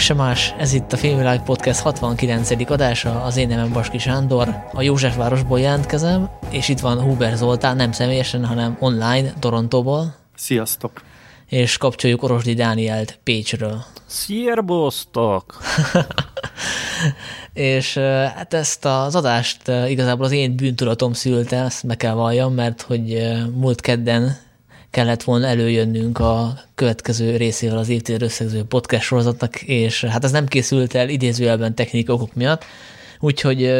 Jaksemás, ez itt a Filmvilág Podcast 69. adása, az én nevem Baski Sándor, a Józsefvárosból jelentkezem, és itt van Huber Zoltán, nem személyesen, hanem online, Torontóból. Sziasztok! És kapcsoljuk Orosdi Dánielt Pécsről. Szierboztok! és hát ezt az adást igazából az én bűntudatom szülte, ezt meg kell valljam, mert hogy múlt kedden kellett volna előjönnünk a következő részével az évtized összegző podcast sorozatnak, és hát ez nem készült el idézőjelben technikai okok miatt, úgyhogy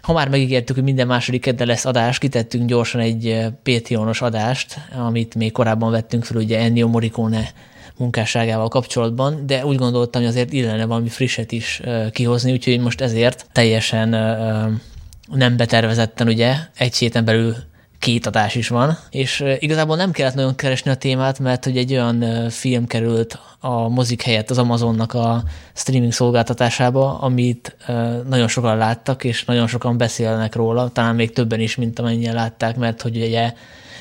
ha már megígértük, hogy minden második kedde lesz adás, kitettünk gyorsan egy Patreonos adást, amit még korábban vettünk fel ugye Ennio Morricone munkásságával kapcsolatban, de úgy gondoltam, hogy azért illene valami frisset is kihozni, úgyhogy most ezért teljesen nem betervezetten ugye egy héten belül két adás is van, és igazából nem kellett nagyon keresni a témát, mert hogy egy olyan film került a mozik helyett az Amazonnak a streaming szolgáltatásába, amit nagyon sokan láttak, és nagyon sokan beszélnek róla, talán még többen is, mint amennyien látták, mert hogy ugye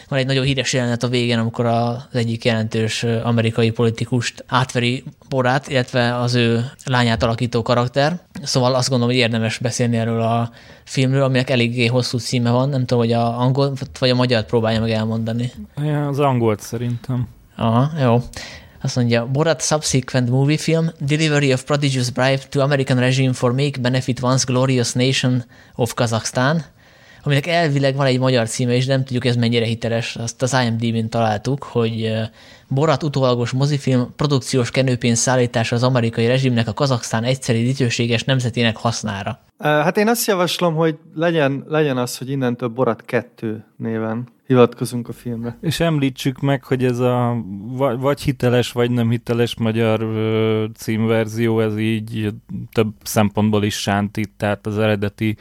van egy nagyon híres jelenet a végén, amikor az egyik jelentős amerikai politikust átveri borát, illetve az ő lányát alakító karakter. Szóval azt gondolom, hogy érdemes beszélni erről a filmről, aminek eléggé hosszú címe van. Nem tudom, hogy a angol vagy a magyar próbálja meg elmondani. Ja, az angolt szerintem. Aha, jó. Azt mondja, Borat subsequent movie film, Delivery of Prodigious Bribe to American Regime for Make Benefit Once Glorious Nation of Kazakhstan aminek elvileg van egy magyar címe, és nem tudjuk ez mennyire hiteles, azt az IMDb-n találtuk, hogy Borat utólagos mozifilm produkciós kenőpénz szállítása az amerikai rezsimnek a Kazaksztán egyszeri dicsőséges nemzetének hasznára. Hát én azt javaslom, hogy legyen, legyen az, hogy innentől Borat 2 néven hivatkozunk a filmre. És említsük meg, hogy ez a vagy hiteles, vagy nem hiteles magyar címverzió, ez így több szempontból is sántít, tehát az eredeti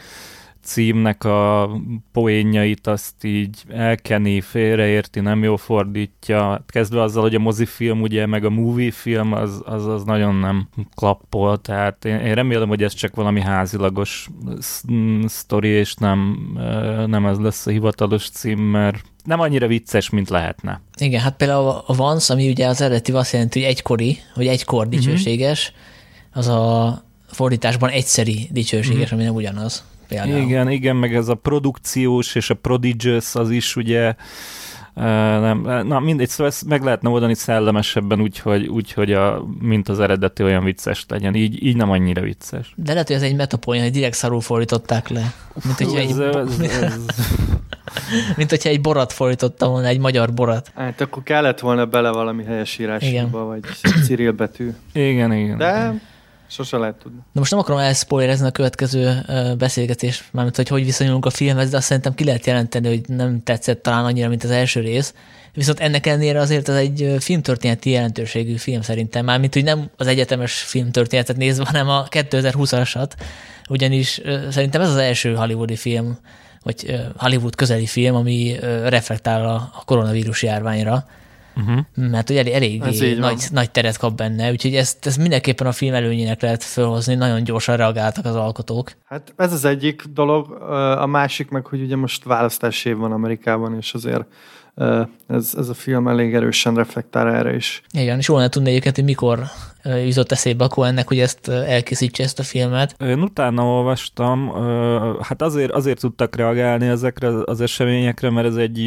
címnek a poénjait azt így elkeni, félreérti, nem jól fordítja. Kezdve azzal, hogy a mozifilm, ugye, meg a movie film, az, az, az nagyon nem klappol, tehát én, én remélem, hogy ez csak valami házilagos sztori, és nem, nem ez lesz a hivatalos cím, mert nem annyira vicces, mint lehetne. Igen, hát például a Vance, ami ugye az eredeti azt jelenti, hogy egykori, hogy egykor mhm. dicsőséges, uh-huh. az a fordításban egyszeri dicsőséges, uh-huh. ami nem ugyanaz például. Igen, igen, meg ez a produkciós és a prodigious az is ugye nem, na mindegy, szóval ezt meg lehetne oldani szellemesebben, úgyhogy, úgy, a, mint az eredeti olyan vicces legyen. Így, így nem annyira vicces. De lehet, hogy ez egy metapoint, hogy direkt szarul fordították le. Mint hogyha egy, ez, ez, mint hogyha egy borat fordítottam volna, egy magyar borat. Hát akkor kellett volna bele valami helyesírásba, vagy Cyril betű. Igen, igen. De Sose lehet tudni. De most nem akarom elspoilerezni a következő beszélgetést, mármint hogy hogy viszonyulunk a filmhez, de azt szerintem ki lehet jelenteni, hogy nem tetszett talán annyira, mint az első rész. Viszont ennek ellenére azért ez egy filmtörténeti jelentőségű film szerintem, mármint hogy nem az egyetemes filmtörténetet nézve, hanem a 2020-asat, ugyanis szerintem ez az első hollywoodi film, vagy Hollywood közeli film, ami reflektál a koronavírus járványra uh-huh. mert hogy elég, elég nagy, nagy teret kap benne, úgyhogy ezt, ezt mindenképpen a film előnyének lehet felhozni, nagyon gyorsan reagáltak az alkotók. Hát ez az egyik dolog, a másik meg, hogy ugye most választási év van Amerikában, és azért ez, ez a film elég erősen reflektál erre is. Igen, és volna tudni egyébként, hogy mikor jutott eszébe akkor ennek, hogy ezt elkészítse ezt a filmet. Én utána olvastam, hát azért, azért tudtak reagálni ezekre az eseményekre, mert ez egy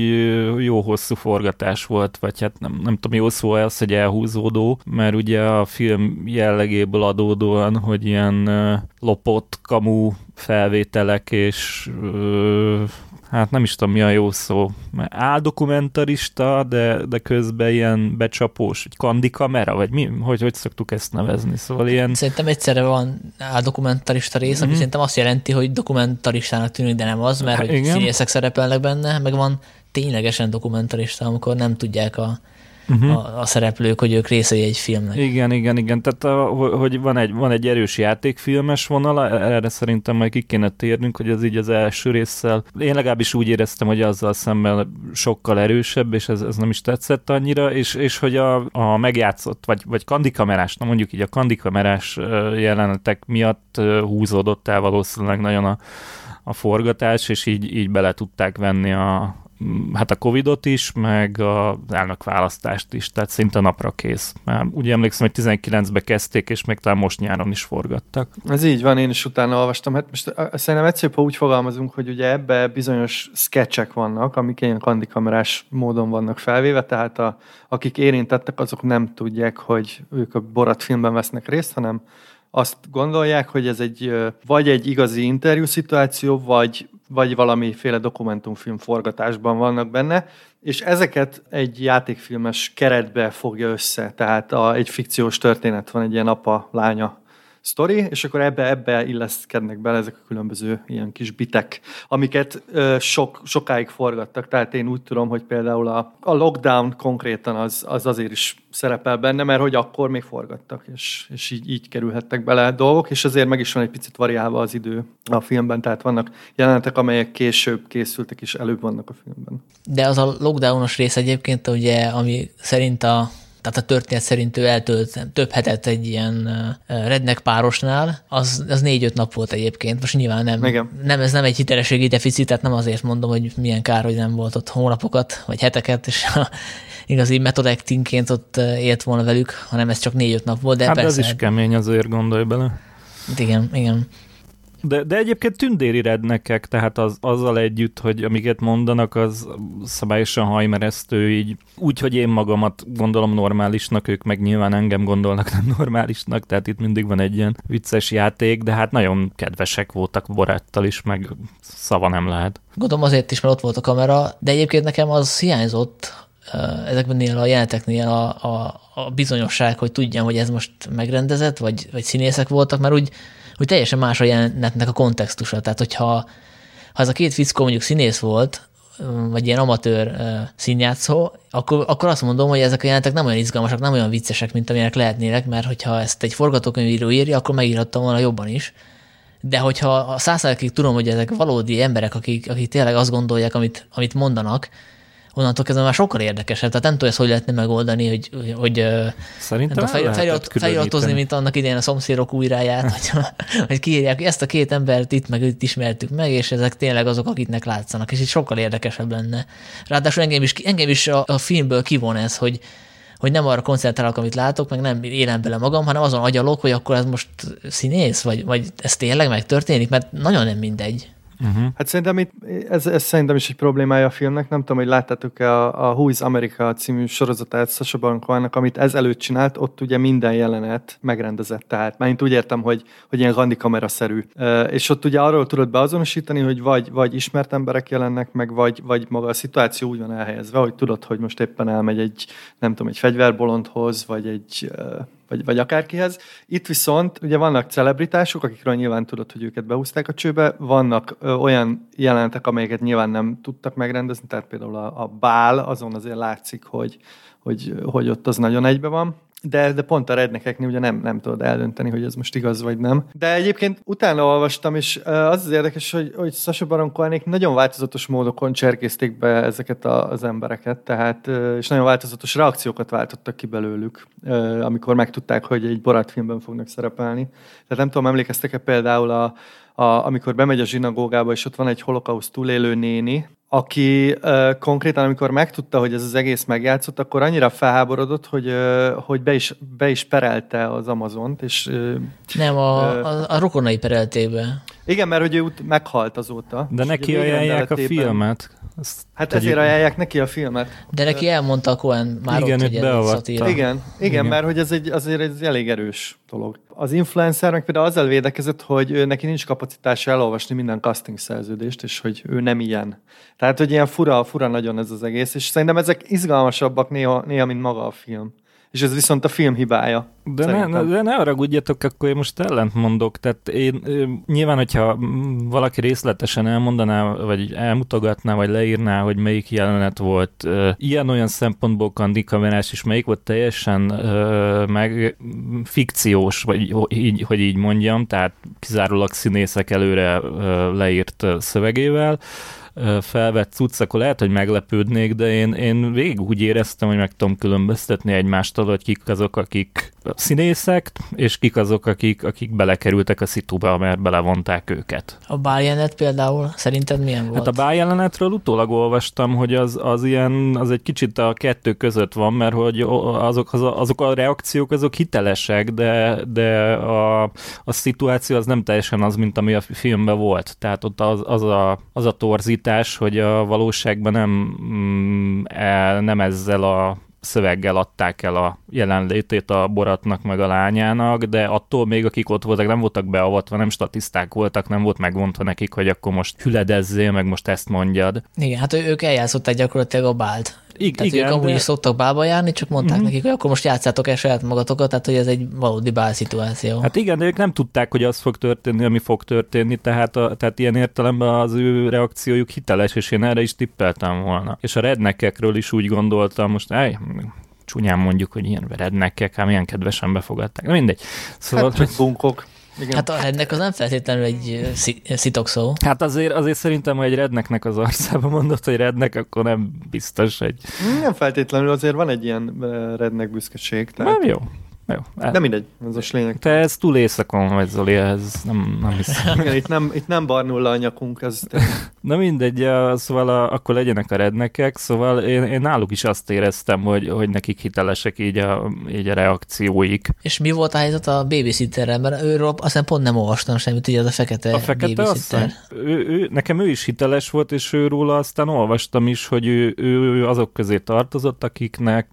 jó hosszú forgatás volt, vagy hát nem, nem tudom, jó szó az, hogy elhúzódó, mert ugye a film jellegéből adódóan, hogy ilyen lopott kamu felvételek és hát nem is tudom mi a jó szó, áldokumentarista, de, de közben ilyen becsapós, egy kandikamera, vagy mi, hogy, hogy szoktuk ezt nevezni, szóval ilyen... Szerintem egyszerre van áldokumentarista rész, ami mhm. szerintem azt jelenti, hogy dokumentaristának tűnik, de nem az, mert hogy színészek szerepelnek benne, meg van ténylegesen dokumentarista, amikor nem tudják a uh-huh. a, a szereplők, hogy ők részei egy filmnek. Igen, igen, igen. Tehát, a, hogy van egy, van egy erős játékfilmes vonala, erre szerintem majd ki kéne térnünk, hogy ez így az első résszel. Én legalábbis úgy éreztem, hogy azzal szemben sokkal erősebb, és ez, ez nem is tetszett annyira, és, és hogy a, a megjátszott, vagy, vagy kandikamerás, na mondjuk így a kandikamerás jelenetek miatt húzódott el valószínűleg nagyon a, a forgatás, és így, így bele tudták venni a, hát a Covidot is, meg az elnökválasztást is, tehát szinte napra kész. Már úgy emlékszem, hogy 19-be kezdték, és még talán most nyáron is forgattak. Ez így van, én is utána olvastam. Hát most szerintem egyszerűbb, ha úgy fogalmazunk, hogy ugye ebbe bizonyos sketchek vannak, amik ilyen kandikamerás módon vannak felvéve, tehát a, akik érintettek, azok nem tudják, hogy ők a Borat filmben vesznek részt, hanem azt gondolják, hogy ez egy vagy egy igazi interjú szituáció, vagy, vagy valamiféle dokumentumfilm forgatásban vannak benne, és ezeket egy játékfilmes keretbe fogja össze, tehát a, egy fikciós történet van, egy ilyen apa-lánya sztori, és akkor ebbe, ebbe illeszkednek bele ezek a különböző ilyen kis bitek, amiket ö, sok, sokáig forgattak. Tehát én úgy tudom, hogy például a, a lockdown konkrétan az, az azért is szerepel benne, mert hogy akkor még forgattak, és, és így, így kerülhettek bele dolgok, és azért meg is van egy picit variálva az idő a filmben, tehát vannak jelenetek, amelyek később készültek, és előbb vannak a filmben. De az a lockdownos rész egyébként, ugye, ami szerint a tehát a történet szerint ő eltölt több hetet egy ilyen rednek párosnál, az, az négy-öt nap volt egyébként. Most nyilván nem, Igen. nem, ez nem egy hitelességi deficit, tehát nem azért mondom, hogy milyen kár, hogy nem volt ott hónapokat, vagy heteket, és a, igazi method actingként ott élt volna velük, hanem ez csak négy-öt nap volt. De hát persze, ez is kemény, azért gondolj bele. Igen, igen. De, de egyébként tündéri rednekek, tehát az, azzal együtt, hogy amiket mondanak, az szabályosan hajmeresztő, így úgy, hogy én magamat gondolom normálisnak, ők meg nyilván engem gondolnak nem normálisnak, tehát itt mindig van egy ilyen vicces játék, de hát nagyon kedvesek voltak Borattal is, meg szava nem lehet. Gondolom azért is, mert ott volt a kamera, de egyébként nekem az hiányzott, ezekben a jeleneteknél a, a, a bizonyosság, hogy tudjam, hogy ez most megrendezett, vagy, vagy színészek voltak, mert úgy hogy teljesen más a jelenetnek a kontextusa. Tehát, hogyha ha ez a két fickó mondjuk színész volt, vagy ilyen amatőr színjátszó, akkor, akkor azt mondom, hogy ezek a jelentek nem olyan izgalmasak, nem olyan viccesek, mint amilyenek lehetnének, mert hogyha ezt egy forgatókönyvíró írja, akkor megírhattam volna jobban is. De hogyha a százszerekig tudom, hogy ezek valódi emberek, akik, akik tényleg azt gondolják, amit, amit mondanak, onnantól kezdve már sokkal érdekesebb. Tehát nem tudom, ezt hogy lehetne megoldani, hogy, hogy Szerintem nem fel, felirat, feliratozni, mint annak idején a szomszédok újráját, hogy, hogy kiírják, ezt a két embert itt meg itt ismertük meg, és ezek tényleg azok, akiknek látszanak, és így sokkal érdekesebb lenne. Ráadásul engem is, engem is a, a filmből kivon ez, hogy, hogy nem arra koncentrálok, amit látok, meg nem élem bele magam, hanem azon agyalok, hogy akkor ez most színész, vagy, vagy ez tényleg megtörténik, mert nagyon nem mindegy. Uh-huh. Hát szerintem itt, ez, ez szerintem is egy problémája a filmnek. Nem tudom, hogy láttátok-e a, a Who is America című sorozatát Sasha Baron amit ez előtt csinált, ott ugye minden jelenet megrendezett. Tehát már úgy értem, hogy, hogy ilyen randi kamera-szerű. És ott ugye arról tudod beazonosítani, hogy vagy, vagy ismert emberek jelennek meg, vagy, vagy maga a szituáció úgy van elhelyezve, hogy tudod, hogy most éppen elmegy egy, nem tudom, egy fegyverbolondhoz, vagy egy vagy, vagy akárkihez. Itt viszont ugye vannak celebritások, akikről nyilván tudod, hogy őket behúzták a csőbe, vannak ö, olyan jelentek, amelyeket nyilván nem tudtak megrendezni, tehát például a, a bál, azon azért látszik, hogy, hogy, hogy ott az nagyon egybe van de, de pont a rednekeknél ugye nem, nem tudod eldönteni, hogy ez most igaz vagy nem. De egyébként utána olvastam, és az az érdekes, hogy, hogy Sasha Baron Cohenék nagyon változatos módokon cserkézték be ezeket a, az embereket, tehát, és nagyon változatos reakciókat váltottak ki belőlük, amikor megtudták, hogy egy Borat filmben fognak szerepelni. Tehát nem tudom, emlékeztek-e például a, a, amikor bemegy a zsinagógába, és ott van egy holokauszt túlélő néni, aki uh, konkrétan, amikor megtudta, hogy ez az egész megjátszott, akkor annyira felháborodott, hogy, uh, hogy be, is, be is perelte az Amazont, és... Uh, Nem, a, uh, a, a rokonai pereltébe. Igen, mert hogy ő meghalt azóta. De neki ajánlják a filmet. Azt hát tegyük. ezért ajánlják neki a filmet. De neki elmondta a Cohen már igen, ott, hogy ez Igen, igen, igen, mert hogy ez egy, azért egy elég erős dolog. Az influencer meg például azzal védekezett, hogy neki nincs kapacitása elolvasni minden casting szerződést, és hogy ő nem ilyen. Tehát, hogy ilyen fura, fura nagyon ez az egész, és szerintem ezek izgalmasabbak néha, néha mint maga a film és ez viszont a film hibája. De ne, de ne haragudjatok, akkor én most ellent mondok. Tehát én nyilván, hogyha valaki részletesen elmondaná, vagy elmutogatná, vagy leírná, hogy melyik jelenet volt ilyen-olyan szempontból kandikamerás, és melyik volt teljesen meg fikciós, vagy így, hogy így mondjam, tehát kizárólag színészek előre leírt szövegével, felvett cucc, akkor lehet, hogy meglepődnék, de én, én végig úgy éreztem, hogy meg tudom különböztetni egymástól, hogy kik azok, akik színészek, és kik azok, akik, akik belekerültek a szituba, mert belevonták őket. A bájelenet például szerinted milyen volt? Hát a bájelenetről utólag olvastam, hogy az, az ilyen, az egy kicsit a kettő között van, mert hogy azok, az, azok a reakciók azok hitelesek, de, de a, a szituáció az nem teljesen az, mint ami a filmben volt. Tehát ott az, az, a, az a torzítás, hogy a valóságban nem, mm, e, nem ezzel a szöveggel adták el a jelenlétét a Boratnak meg a lányának, de attól még akik ott voltak, nem voltak beavatva, nem statiszták voltak, nem volt megmondva nekik, hogy akkor most hüledezzél, meg most ezt mondjad. Igen, hát ők eljátszották gyakorlatilag a bált. I- Tehát igen, ők amúgy de- is szoktak bálba járni, csak mondták uh-huh. nekik, hogy akkor most játszátok el saját magatokat, tehát hogy ez egy valódi bál szituáció. Hát igen, de ők nem tudták, hogy az fog történni, ami fog történni, tehát, a, tehát ilyen értelemben az ő reakciójuk hiteles, és én erre is tippeltem volna. És a rednekekről is úgy gondoltam, most ej, csúnyán mondjuk, hogy ilyen rednekek, hát milyen kedvesen befogadták. Na mindegy. Szóval, Hát csak bunkok. Igen. Hát a ennek az nem feltétlenül egy szitokszó. Hát azért, azért szerintem, hogy egy redneknek az arcába mondott, hogy rednek, akkor nem biztos, hogy Nem feltétlenül, azért van egy ilyen rednek büszkeség. Tehát nem jó. Jó. nem mindegy, ez a lényeg. Te ez túl éjszakon vagy, Zoli, ez nem, nem hiszem. Igen, itt nem, itt nem barnulla a nyakunk, ez Na mindegy, szóval a, akkor legyenek a rednekek, szóval én, én náluk is azt éreztem, hogy, hogy nekik hitelesek így a, így a reakcióik. És mi volt a helyzet a babysitterrel? Mert őről aztán pont nem olvastam semmit, ugye az a fekete, A fekete babysitter. asszony, ő, ő, nekem ő is hiteles volt, és őróla aztán olvastam is, hogy ő, ő, ő azok közé tartozott, akiknek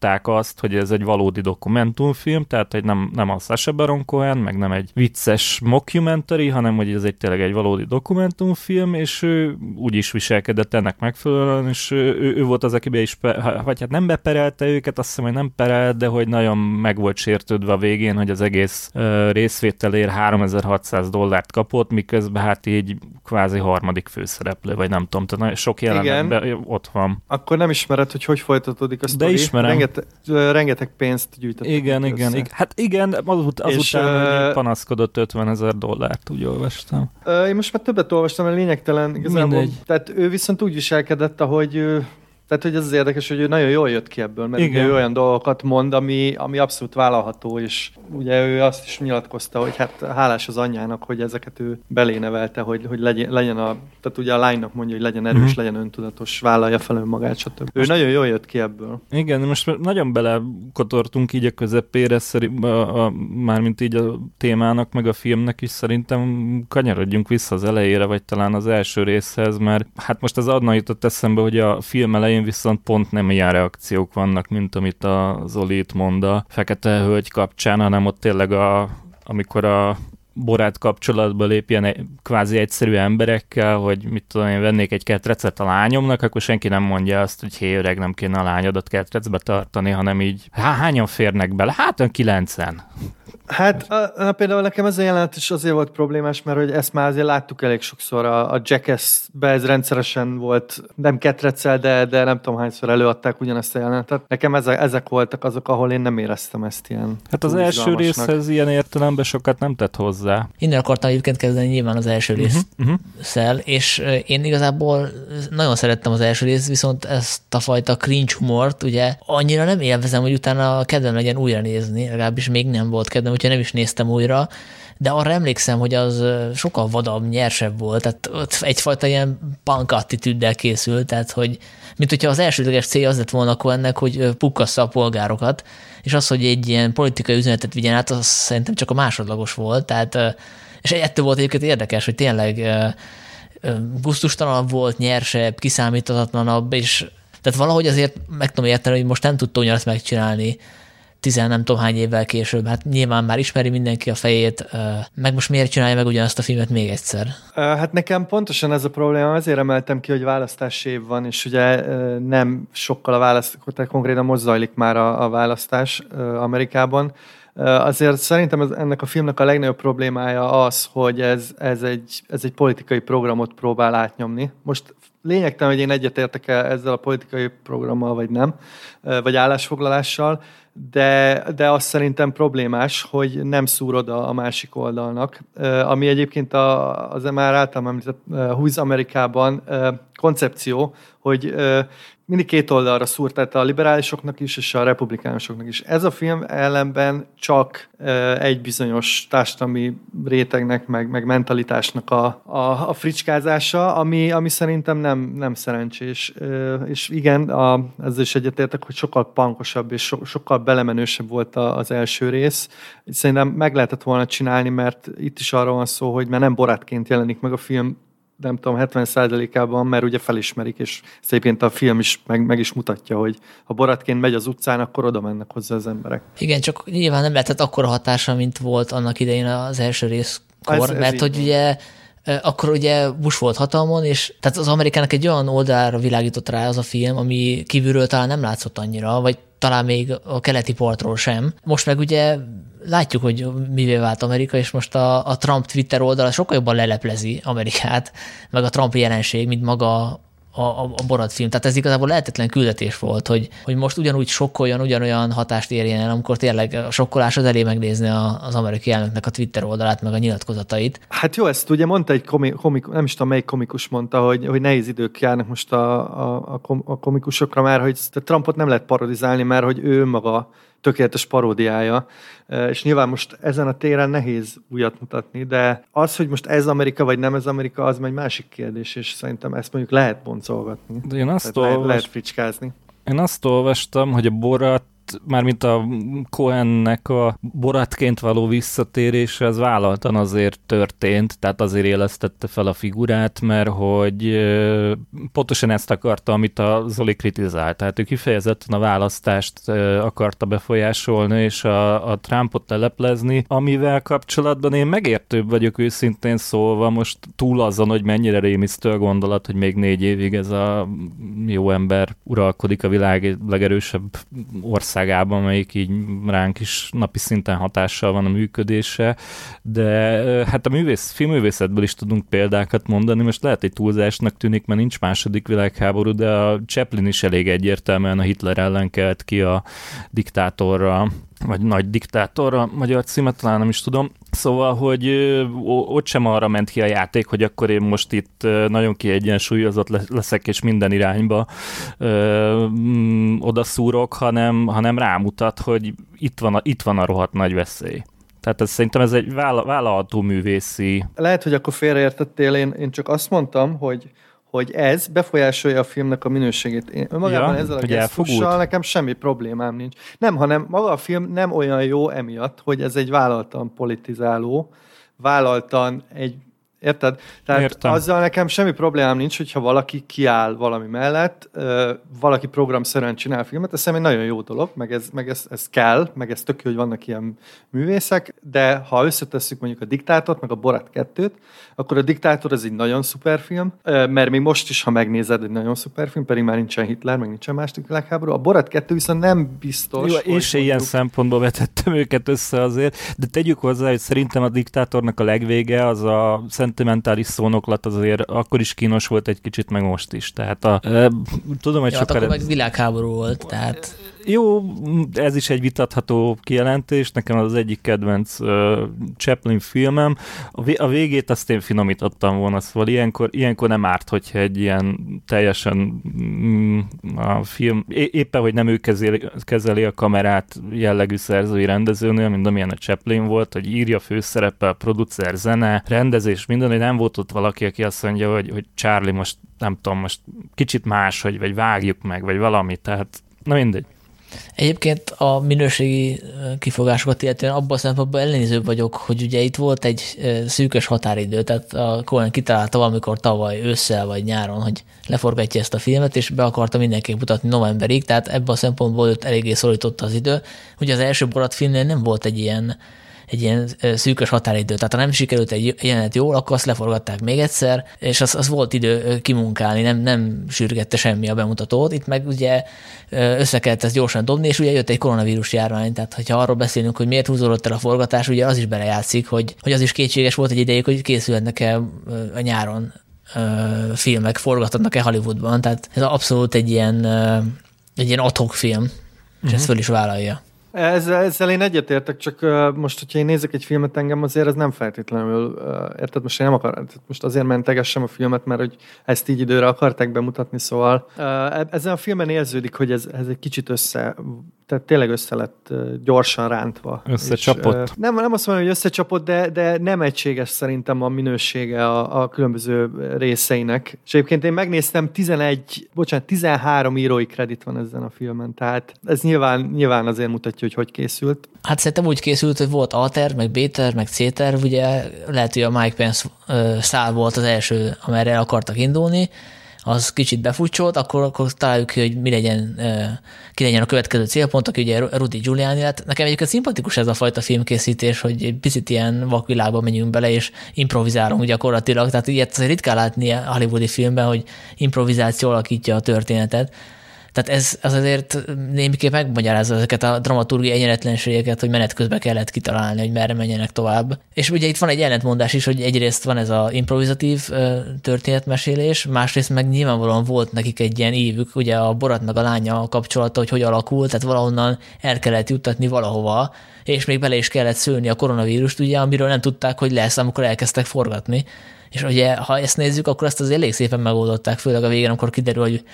beadták azt, hogy ez egy valódi dokumentumfilm, tehát hogy nem, nem a Sacha Baron Cohen, meg nem egy vicces mockumentary, hanem hogy ez egy tényleg egy valódi dokumentumfilm, és ő úgy is viselkedett ennek megfelelően, és ő, ő, volt az, aki be is, pe- vagy hát nem beperelte őket, azt hiszem, hogy nem perelt, de hogy nagyon meg volt sértődve a végén, hogy az egész uh, részvételér 3600 dollárt kapott, miközben hát így kvázi harmadik főszereplő, vagy nem tudom, tehát sok jelenetben ott van. akkor nem ismered, hogy hogy folytatódik a sztori. ismerem. Rengeteg, rengeteg pénzt gyűjtöttek Igen, össze. igen, igen. Hát igen, azut, azután, És, panaszkodott 50 ezer dollárt, úgy olvastam. Én most már többet olvastam, mert lényegtelen igazából. Mindegy. Tehát ő viszont úgy viselkedett, ahogy tehát hogy ez az érdekes, hogy ő nagyon jól jött ki ebből, mert Igen. ő olyan dolgokat mond, ami, ami abszolút vállalható, és ugye ő azt is nyilatkozta, hogy hát hálás az anyjának, hogy ezeket ő belénevelte, hogy, hogy legyen, legyen a, tehát ugye a lánynak mondja, hogy legyen erős, Mhm. legyen öntudatos, vállalja fel önmagát, stb. Ő nagyon jól jött ki ebből. Igen, most nagyon belekotortunk így a közepére, szerint, a, a, mármint így a témának, meg a filmnek is szerintem kanyarodjunk vissza az elejére, vagy talán az első részhez, mert hát most az adna jutott eszembe, hogy a film elején viszont pont nem ilyen reakciók vannak, mint amit a Zoli itt mond a Fekete Hölgy kapcsán, hanem ott tényleg a, amikor a borát kapcsolatba lépjen egy- kvázi egyszerű emberekkel, hogy mit tudom én, vennék egy ketrecet a lányomnak, akkor senki nem mondja azt, hogy hé, öreg, nem kéne a lányodat ketrecbe tartani, hanem így, há, hányan férnek bele? Hát ön kilencen. Hát a, a, például nekem ez a jelenet is azért volt problémás, mert hogy ezt már azért láttuk elég sokszor. A, a Jackass-be ez rendszeresen volt, nem ketrecel, de, de nem tudom hányszor előadták ugyanezt a jelenetet. Nekem ezek, ezek voltak azok, ahol én nem éreztem ezt ilyen Hát az első részhez ilyen értelemben sokat nem tett hozzá. Innen akartam egyébként kezdeni nyilván az első rész Uh-huh. szel, és én igazából nagyon szerettem az első részt, viszont ezt a fajta cringe humort ugye annyira nem élvezem, hogy utána kedvem legyen újra nézni, legalábbis még nem volt kedvem, úgyhogy nem is néztem újra, de arra emlékszem, hogy az sokkal vadabb, nyersebb volt, tehát ott egyfajta ilyen punk attitűddel készült, tehát hogy mint hogyha az elsődleges célja az lett volna akkor ennek, hogy pukkassza a polgárokat, és az, hogy egy ilyen politikai üzenetet vigyen át, az szerintem csak a másodlagos volt, tehát és ettől volt egyébként érdekes, hogy tényleg gusztustalanabb volt, nyersebb, kiszámíthatatlanabb, és tehát valahogy azért meg tudom érteni, hogy most nem tudta ugyanazt megcsinálni tizen nem tudom hány évvel később. Hát nyilván már ismeri mindenki a fejét, meg most miért csinálja meg ugyanazt a filmet még egyszer? Hát nekem pontosan ez a probléma, azért emeltem ki, hogy választási év van, és ugye nem sokkal a választás, konkrétan most zajlik már a, a választás Amerikában. Azért szerintem ennek a filmnek a legnagyobb problémája az, hogy ez, ez, egy, ez egy politikai programot próbál átnyomni. Most lényegtelen, hogy én egyetértek -e ezzel a politikai programmal, vagy nem, vagy állásfoglalással, de, de azt szerintem problémás, hogy nem szúrod a, másik oldalnak, ami egyébként a, az már általában említett Húz Amerikában koncepció, hogy mindig két oldalra szúrt, tehát a liberálisoknak is, és a republikánusoknak is. Ez a film ellenben csak egy bizonyos társadalmi rétegnek, meg, meg mentalitásnak a, a, a fricskázása, ami, ami szerintem nem, nem szerencsés. És igen, a, ezzel is egyetértek, hogy sokkal pankosabb és so, sokkal belemenősebb volt az első rész. Szerintem meg lehetett volna csinálni, mert itt is arról van szó, hogy már nem borátként jelenik meg a film nem tudom, 70%-ában, mert ugye felismerik, és egyébként a film is meg, meg is mutatja, hogy ha boratként megy az utcán, akkor oda mennek hozzá az emberek. Igen, csak nyilván nem lehetett akkora hatása, mint volt annak idején az első részkor, ez, ez mert hogy van. ugye akkor ugye Bush volt hatalmon, és tehát az Amerikának egy olyan oldalra világított rá az a film, ami kívülről talán nem látszott annyira, vagy talán még a keleti partról sem. Most meg ugye látjuk, hogy mivé vált Amerika, és most a, a Trump Twitter oldala sokkal jobban leleplezi Amerikát, meg a Trump jelenség, mint maga a, a, a Borat film. Tehát ez igazából lehetetlen küldetés volt, hogy, hogy most ugyanúgy sokkoljon, ugyanolyan hatást érjen el, amikor tényleg a sokkolás az elé megnézni a, az amerikai elnöknek a Twitter oldalát, meg a nyilatkozatait. Hát jó, ezt ugye mondta egy komi, komik, nem is tudom melyik komikus mondta, hogy, hogy nehéz idők járnak most a, a, a komikusokra már, hogy Trumpot nem lehet parodizálni, mert hogy ő maga tökéletes paródiája, és nyilván most ezen a téren nehéz újat mutatni, de az, hogy most ez Amerika vagy nem ez Amerika, az egy másik kérdés, és szerintem ezt mondjuk lehet boncolgatni. De én azt olvas... lehet, lehet fricskázni. Én azt olvastam, hogy a Borat mármint a Cohennek a borátként való visszatérése, az vállaltan azért történt, tehát azért élesztette fel a figurát, mert hogy pontosan ezt akarta, amit a Zoli kritizált. Tehát ő kifejezetten a választást akarta befolyásolni, és a, a Trumpot teleplezni, amivel kapcsolatban én megértőbb vagyok őszintén szólva, most túl azon, hogy mennyire rémisztő a gondolat, hogy még négy évig ez a jó ember uralkodik a világ legerősebb ország országában, amelyik így ránk is napi szinten hatással van a működése, de hát a művész, filmművészetből is tudunk példákat mondani, most lehet egy túlzásnak tűnik, mert nincs második világháború, de a Chaplin is elég egyértelműen a Hitler ellen kelt ki a diktátorra, vagy nagy diktátorra, magyar címet talán nem is tudom. Szóval, hogy ott sem arra ment ki a játék, hogy akkor én most itt nagyon kiegyensúlyozott leszek, és minden irányba ö, mm, odaszúrok, hanem, hanem rámutat, hogy itt van, a, itt van a rohadt nagy veszély. Tehát ez, szerintem ez egy vállalható művészi... Lehet, hogy akkor félreértettél, én, én csak azt mondtam, hogy hogy ez befolyásolja a filmnek a minőségét. Én magában ja, ezzel a gesztussal nekem semmi problémám nincs. Nem, hanem maga a film nem olyan jó emiatt, hogy ez egy vállaltan politizáló, vállaltan egy Érted? Tehát Értem. azzal nekem semmi problémám nincs, hogyha valaki kiáll valami mellett, valaki programszerűen csinál filmet, ez szerintem egy nagyon jó dolog, meg, ez, meg ez, ez kell, meg ez tök jó, hogy vannak ilyen művészek, de ha összetesszük mondjuk a Diktátort, meg a Borat 2-t, akkor a Diktátor ez egy nagyon szuper film, mert még most is, ha megnézed, egy nagyon szuper film, pedig már nincsen Hitler, meg nincsen második világháború. A Borat 2 viszont nem biztos. Jó, én se ilyen szempontból vetettem őket össze azért, de tegyük hozzá, hogy szerintem a Diktátornak a legvége az a Szent szentimentális szónoklat azért akkor is kínos volt egy kicsit, meg most is. Tehát a, e, tudom, hogy ja, sokkal... Hát akkor meg világháború volt, tehát... Jó, ez is egy vitatható kijelentés, nekem az egyik kedvenc uh, Chaplin filmem. A, a végét azt én finomítottam volna, szóval ilyenkor, ilyenkor nem árt, hogyha egy ilyen teljesen mm, a film, é, éppen, hogy nem ő kezeli, kezeli a kamerát jellegű szerzői rendezőnél, mint amilyen a Chaplin volt, hogy írja főszereppel, producer, zene, rendezés, minden, hogy nem volt ott valaki, aki azt mondja, hogy, hogy Charlie most nem tudom, most kicsit más, hogy, vagy vágjuk meg, vagy valami, tehát na mindegy. Egyébként a minőségi kifogásokat illetően abban a szempontból ellenéző vagyok, hogy ugye itt volt egy szűkös határidő, tehát a Cohen kitalálta valamikor tavaly ősszel vagy nyáron, hogy leforgatja ezt a filmet, és be akarta mindenki mutatni novemberig, tehát ebben a szempontból őt eléggé szólította az idő. Ugye az első Borat filmnél nem volt egy ilyen egy ilyen szűkös határidő. Tehát ha nem sikerült egy jelenet jól, akkor azt leforgatták még egyszer, és az, az volt idő kimunkálni, nem, nem sürgette semmi a bemutatót. Itt meg ugye össze kellett ezt gyorsan dobni, és ugye jött egy koronavírus járvány, tehát hogyha arról beszélünk, hogy miért húzódott el a forgatás, ugye az is belejátszik, hogy, hogy az is kétséges volt egy ideig, hogy készülhetnek-e a nyáron filmek forgatnak-e Hollywoodban, tehát ez abszolút egy ilyen, egy ilyen adhok film, és uh-huh. ezt föl is vállalja. Ezzel, ezzel én egyetértek, csak most, hogyha én nézek egy filmet engem, azért ez nem feltétlenül, érted, most én nem akar, most azért mentegessem a filmet, mert hogy ezt így időre akarták bemutatni, szóval uh, ezen a filmen érződik, hogy ez, ez egy kicsit össze tehát tényleg össze lett gyorsan rántva. Összecsapott? És, nem, nem azt mondom, hogy összecsapott, de, de nem egységes szerintem a minősége a, a különböző részeinek. És egyébként én megnéztem 11, bocsánat, 13 írói kredit van ezen a filmen, tehát ez nyilván, nyilván azért mutatja, hogy hogy készült. Hát szerintem úgy készült, hogy volt alter, meg béter, meg céter, ugye lehet, hogy a Mike Pence szál volt az első, amerre akartak indulni, az kicsit befutcsolt, akkor, akkor találjuk ki, hogy mi legyen, ki legyen a következő célpont, aki ugye Rudy Giuliani lett. Nekem egyébként szimpatikus ez a fajta filmkészítés, hogy egy picit ilyen vakvilágba megyünk bele, és improvizálunk gyakorlatilag. Tehát ilyet ritkán látni a hollywoodi filmben, hogy improvizáció alakítja a történetet. Tehát ez az azért némiképp megmagyarázza ezeket a dramaturgiai egyenletlenségeket, hogy menet közben kellett kitalálni, hogy merre menjenek tovább. És ugye itt van egy ellentmondás is, hogy egyrészt van ez a improvizatív történetmesélés, másrészt meg nyilvánvalóan volt nekik egy ilyen évük, ugye a Borat meg a lánya kapcsolata, hogy hogy alakult, tehát valahonnan el kellett juttatni valahova, és még bele is kellett szülni a koronavírust, ugye, amiről nem tudták, hogy lesz, amikor elkezdtek forgatni. És ugye, ha ezt nézzük, akkor ezt az elég szépen megoldották, főleg a végén, amikor kiderül, hogy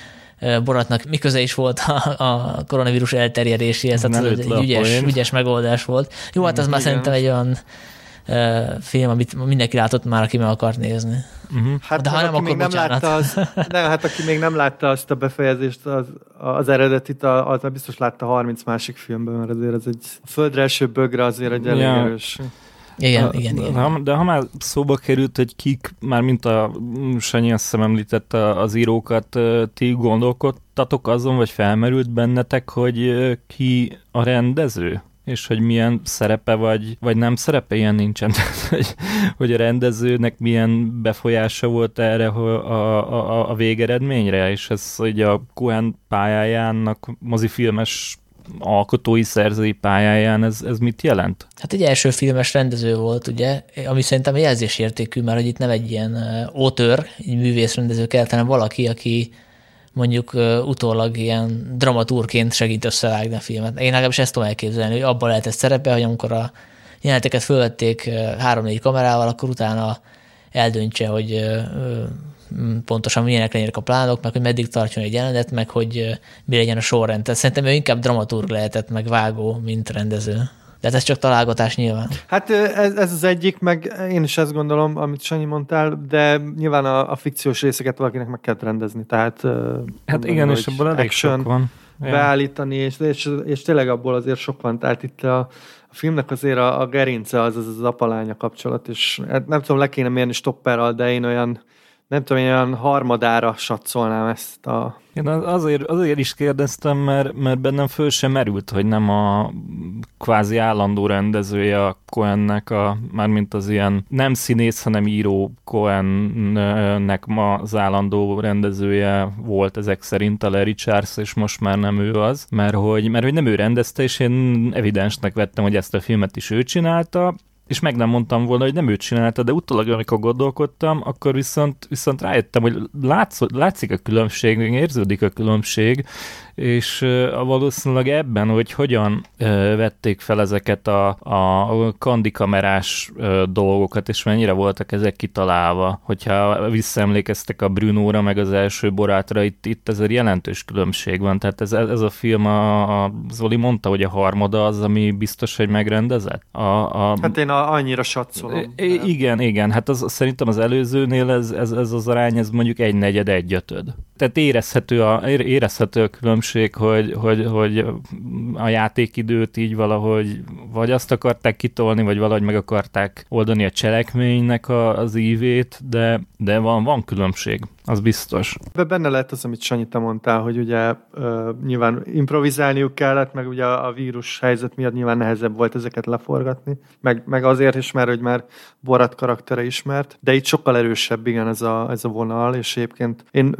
Boratnak miköze is volt a, a koronavírus elterjedéséhez, tehát ez egy ügyes, ügyes megoldás volt. Jó, hát az már szerintem egy olyan film, amit mindenki látott már, aki meg akart nézni. Uh-huh. Hát De ha nem, aki akkor még nem látta az, nem, hát aki még nem látta azt a befejezést, az, az eredetit, az biztos látta 30 másik filmben, mert azért ez egy a földre első bögre azért egy elég ja. erős. Igen, a, igen, igen. Ha, de ha már szóba került, hogy kik, már mint a Sanyi azt hiszem említette az írókat, ti gondolkodtatok azon, vagy felmerült bennetek, hogy ki a rendező? és hogy milyen szerepe vagy, vagy nem szerepe, ilyen nincsen. hogy, hogy a rendezőnek milyen befolyása volt erre a, a, a, a végeredményre, és ez hogy a Cohen pályájának mozifilmes alkotói szerzői pályáján ez, ez mit jelent? Hát egy első filmes rendező volt, ugye, ami szerintem jelzésértékű, mert hogy itt nem egy ilyen autor, egy művészrendező kellett, hanem valaki, aki mondjuk utólag ilyen dramaturként segít összevágni a filmet. Én legalábbis ezt tudom elképzelni, hogy abban lehetett szerepe, hogy amikor a jeleneteket fölvették három-négy kamerával, akkor utána eldöntse, hogy pontosan milyenek legyenek a plánok, meg hogy meddig tartson egy jelenet, meg hogy mi legyen a sorrend. Tehát szerintem ő inkább dramaturg lehetett, meg vágó, mint rendező. De ez csak találgatás nyilván. Hát ez, ez az egyik, meg én is ezt gondolom, amit Sanyi mondtál, de nyilván a, a fikciós részeket valakinek meg kell rendezni, tehát Hát mondom, igen, és abból elég sok van. Beállítani, és, és, és tényleg abból azért sok van, tehát itt a, a filmnek azért a, a gerince az az, az apalánya kapcsolat, és hát nem tudom, le kéne mérni stopperral, de én olyan nem tudom, én olyan harmadára satszolnám ezt a... Én azért, azért is kérdeztem, mert, mert bennem föl sem merült, hogy nem a kvázi állandó rendezője a Cohennek, a, mármint az ilyen nem színész, hanem író Cohennek ma az állandó rendezője volt ezek szerint a Larry Charles, és most már nem ő az, mert hogy, mert hogy nem ő rendezte, és én evidensnek vettem, hogy ezt a filmet is ő csinálta, és meg nem mondtam volna, hogy nem ő csinálta, de utólag, amikor gondolkodtam, akkor viszont, viszont rájöttem, hogy látsz, látszik a különbség, érződik a különbség, és valószínűleg ebben, hogy hogyan vették fel ezeket a, a kandikamerás dolgokat, és mennyire voltak ezek kitalálva. Hogyha visszaemlékeztek a Brunóra, meg az első borátra, itt, itt egy jelentős különbség van. Tehát ez, ez a film, a, a Zoli mondta, hogy a harmada az, ami biztos, hogy megrendezett. A, a, hát én a, annyira satszolom. De... Igen, igen. Hát az, szerintem az előzőnél ez, ez, ez az arány, ez mondjuk egy negyed, egy ötöd. Tehát érezhető a, érezhető a különbség hogy, hogy, hogy a játékidőt így valahogy vagy azt akarták kitolni, vagy valahogy meg akarták oldani a cselekménynek a, az ívét, de, de van, van különbség az biztos. Benne lehet az, amit Sanyi, te mondtál, hogy ugye uh, nyilván improvizálniuk kellett, meg ugye a, a vírus helyzet miatt nyilván nehezebb volt ezeket leforgatni, meg, meg azért is, mert hogy már Borat karaktere ismert, de itt sokkal erősebb, igen, ez a, ez a vonal, és egyébként én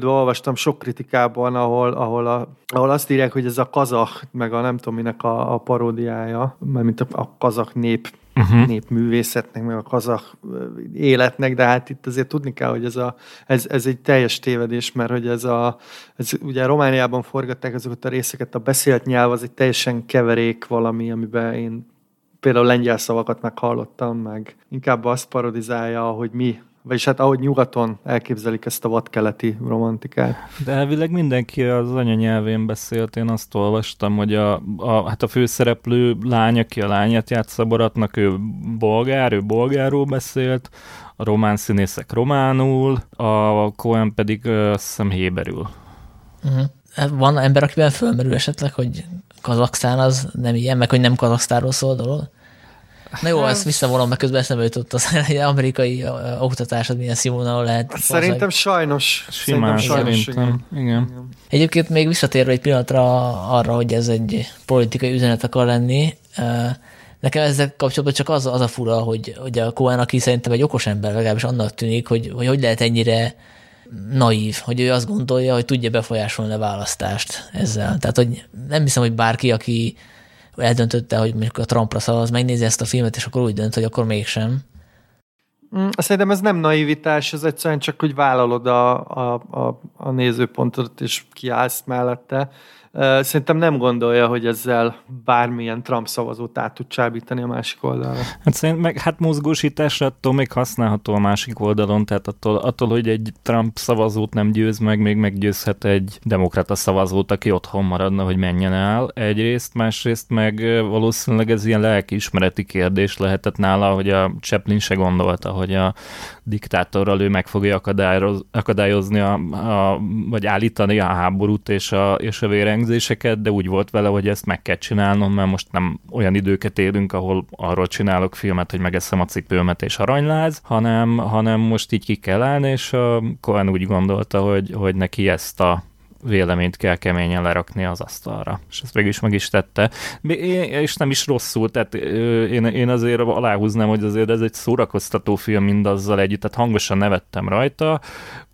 meglepődve olvastam sok kritikában, ahol, ahol, a, ahol azt írják, hogy ez a kazak, meg a nem tudom minek a, a paródiája, mert mint a, a kazak nép uh-huh. népművészetnek, meg a kazak életnek, de hát itt azért tudni kell, hogy ez, a, ez, ez egy teljes tévedés, mert hogy ez a, ez ugye Romániában forgatták azokat a részeket, a beszélt nyelv az egy teljesen keverék valami, amiben én például lengyel szavakat meghallottam, meg inkább azt parodizálja, hogy mi vagyis hát ahogy nyugaton elképzelik ezt a vadkeleti romantikát. De elvileg mindenki az anyanyelvén beszélt. Én azt olvastam, hogy a, a, hát a főszereplő lány, aki a lányát játsza Boratnak, ő bolgár, ő bolgárul beszélt, a román színészek románul, a Cohen pedig azt hiszem héberül. Uh-huh. Van ember, akiben fölmerül esetleg, hogy Kazaksztán az nem ilyen, meg hogy nem Kazaksztánról szól a dolog? Na jó, ezt visszavonom, mert közben eszembe jutott az, amerikai oktatásod milyen színvonalon lehet. Szerintem az, sajnos. Simán, szerintem sajnos, igen. igen. igen. Egyébként még visszatérve egy pillanatra arra, hogy ez egy politikai üzenet akar lenni, nekem ezzel kapcsolatban csak az, az a fura, hogy, hogy a Cohen, aki szerintem egy okos ember, legalábbis annak tűnik, hogy hogy, hogy lehet ennyire naív, hogy ő azt gondolja, hogy tudja befolyásolni a választást ezzel. Tehát, hogy nem hiszem, hogy bárki, aki eldöntötte, hogy mondjuk a Trumpra szavaz, megnézi ezt a filmet, és akkor úgy dönt, hogy akkor mégsem. Mm, szerintem ez nem naivitás, ez egyszerűen csak, hogy vállalod a, a, a, a nézőpontot, és kiállsz mellette. Szerintem nem gondolja, hogy ezzel bármilyen Trump szavazót át tud csábítani a másik oldalra. Hát szerint meg hát mozgósításra attól még használható a másik oldalon, tehát attól, attól, hogy egy Trump szavazót nem győz meg, még meggyőzhet egy demokrata szavazót, aki otthon maradna, hogy menjen el egyrészt, másrészt meg valószínűleg ez ilyen lelkiismereti kérdés lehetett nála, hogy a Chaplin se gondolta, hogy a diktátorral ő meg fogja akadályozni, a, a, vagy állítani a háborút és a, és a vérengzéseket, de úgy volt vele, hogy ezt meg kell csinálnom, mert most nem olyan időket élünk, ahol arról csinálok filmet, hogy megeszem a cipőmet és aranyláz, hanem, hanem most így ki kell állni, és a Cohen úgy gondolta, hogy, hogy neki ezt a véleményt kell keményen lerakni az asztalra. És ezt is meg is tette. És nem is rosszul, tehát én, én azért aláhúznám, hogy azért ez egy szórakoztató film mindazzal együtt, tehát hangosan nevettem rajta,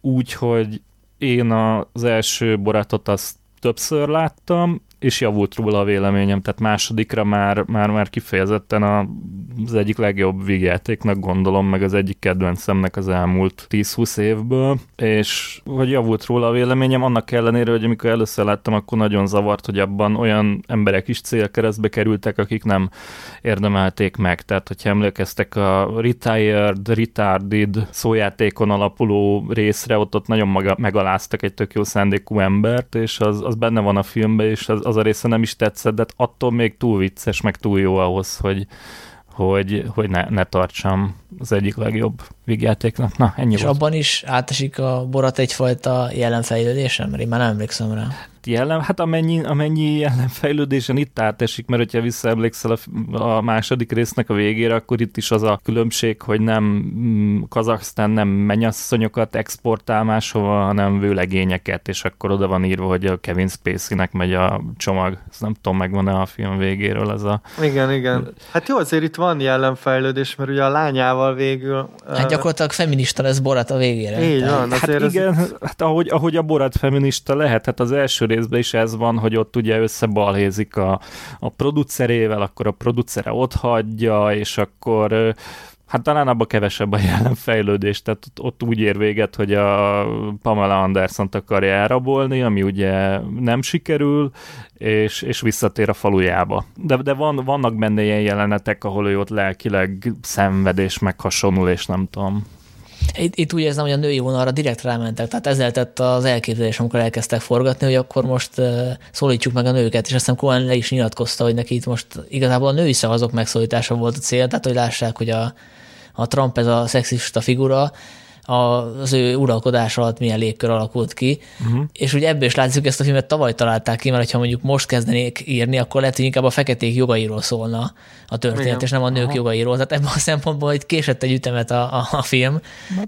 úgyhogy én az első borátot azt többször láttam, és javult róla a véleményem, tehát másodikra már, már, már kifejezetten a, az egyik legjobb vígjátéknak gondolom, meg az egyik kedvencemnek az elmúlt 10-20 évből, és hogy javult róla a véleményem, annak ellenére, hogy amikor először láttam, akkor nagyon zavart, hogy abban olyan emberek is célkeresztbe kerültek, akik nem érdemelték meg. Tehát, hogyha emlékeztek a Retired, Retarded szójátékon alapuló részre, ott, ott nagyon maga, megaláztak egy tök jó szándékú embert, és az, az benne van a filmben, és az, az a része nem is tetszett, de attól még túl vicces, meg túl jó ahhoz, hogy, hogy, hogy ne, ne tartsam az egyik legjobb vígjátéknak. Na, ennyi És volt. abban is átesik a borat egyfajta jelenfejlődésem, mert én már nem emlékszem rá jellem, hát amennyi, amennyi jellemfejlődésen itt átesik, mert hogyha visszaemlékszel a, a második résznek a végére, akkor itt is az a különbség, hogy nem mm, Kazaksztán nem mennyasszonyokat exportál máshova, hanem vőlegényeket, és akkor oda van írva, hogy a Kevin Spacey-nek megy a csomag. Ezt nem tudom, megvan-e a film végéről ez a... Igen, igen. Hát jó, azért itt van jellemfejlődés, mert ugye a lányával végül... Hát gyakorlatilag feminista lesz Borat a végére. Így van. Hát igen, az... hát ahogy, ahogy a Borat feminista lehet, hát az első részben is ez van, hogy ott ugye összebalhézik a, a producerével, akkor a producere ott hagyja, és akkor Hát talán abban kevesebb a jelenfejlődés, tehát ott, ott úgy ér véget, hogy a Pamela Anderson akarja elrabolni, ami ugye nem sikerül, és, és visszatér a falujába. De, de van, vannak benne ilyen jelenetek, ahol ő ott lelkileg szenved és meghasonul, és nem tudom. Itt, itt úgy érzem, hogy a női vonalra direkt rámentek, tehát ez lehetett az elképzelés, amikor elkezdtek forgatni, hogy akkor most szólítsuk meg a nőket, és aztán Cohen le is nyilatkozta, hogy neki itt most igazából a női szavazók megszólítása volt a cél, tehát hogy lássák, hogy a, a Trump ez a szexista figura, az ő uralkodás alatt milyen légkör alakult ki, uh-huh. és ugye ebből is látszik, ezt a filmet tavaly találták ki, mert ha mondjuk most kezdenék írni, akkor lehet, hogy inkább a feketék jogairól szólna a történet, Igen. és nem a nők Aha. jogairól. Tehát ebben a szempontból hogy késett egy ütemet a, a, a film.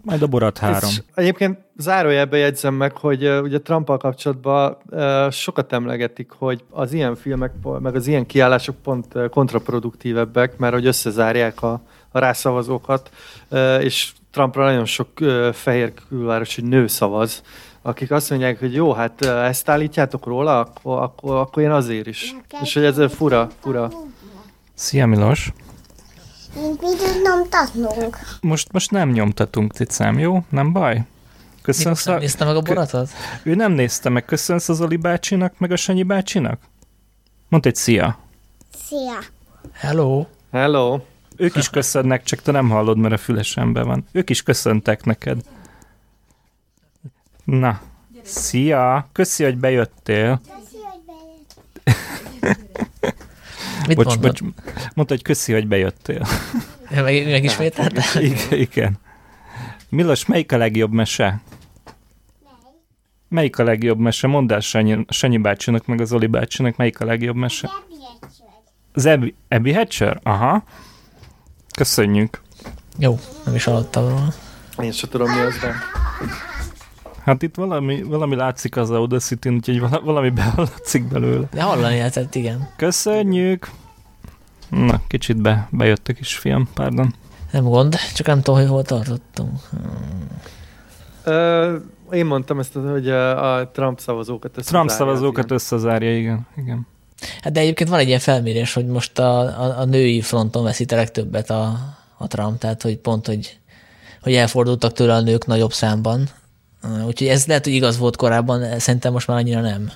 Majd a Borat három. És egyébként zárójelbe jegyzem meg, hogy uh, ugye Trumpal kapcsolatban uh, sokat emlegetik, hogy az ilyen filmek, meg az ilyen kiállások pont kontraproduktívebbek, mert hogy összezárják a, a rászavazókat, uh, és Trumpra nagyon sok fehér külvárosi nő szavaz, akik azt mondják, hogy jó, hát ezt állítjátok róla, akkor, akkor, akkor én azért is. És hogy ez fura, fura. Szia Milos! Mit nyomtatnunk. Most, most nem nyomtatunk, Ticám, jó? Nem baj? Köszönsz nem a... nézte meg a boratot? Ő nem nézte meg. Köszönsz az Oli bácsinak, meg a Sanyi bácsinak? Mondd egy szia. Szia. Hello. Hello. Ők is köszönnek, csak te nem hallod, mert a fülesemben van. Ők is köszöntek neked. Na, szia! Köszi, hogy bejöttél. Köszi, hogy bejöttél. Mit bocs, mondod? bocs, mondta, hogy köszi, hogy bejöttél. Ja, meg, megismételte? igen, igen. Milos, melyik a legjobb mese? Melyik a legjobb mese? Mondd el Sanyi, Sanyi bácsinak, meg az Oli bácsinak, melyik a legjobb mese? Az Abby, Abby Hatcher? Aha. Köszönjük. Jó, nem is hallottam róla. Én sem tudom, mi az, de... Hát itt valami, valami látszik az Audacity-n, úgyhogy valami behallatszik belőle. De hallani lehetett, igen. Köszönjük! Na, kicsit be, bejött a kis film, pardon. Nem gond, csak nem tudom, hogy hol tartottunk. Hmm. Ö, én mondtam ezt, hogy a Trump szavazókat összezárja. Trump szavazókat igen. összezárja, igen. igen. Hát de egyébként van egy ilyen felmérés, hogy most a, a, a női fronton veszít a legtöbbet a, a Trump, tehát hogy pont, hogy, hogy elfordultak tőle a nők nagyobb számban. Úgyhogy ez lehet, hogy igaz volt korábban, szerintem most már annyira nem.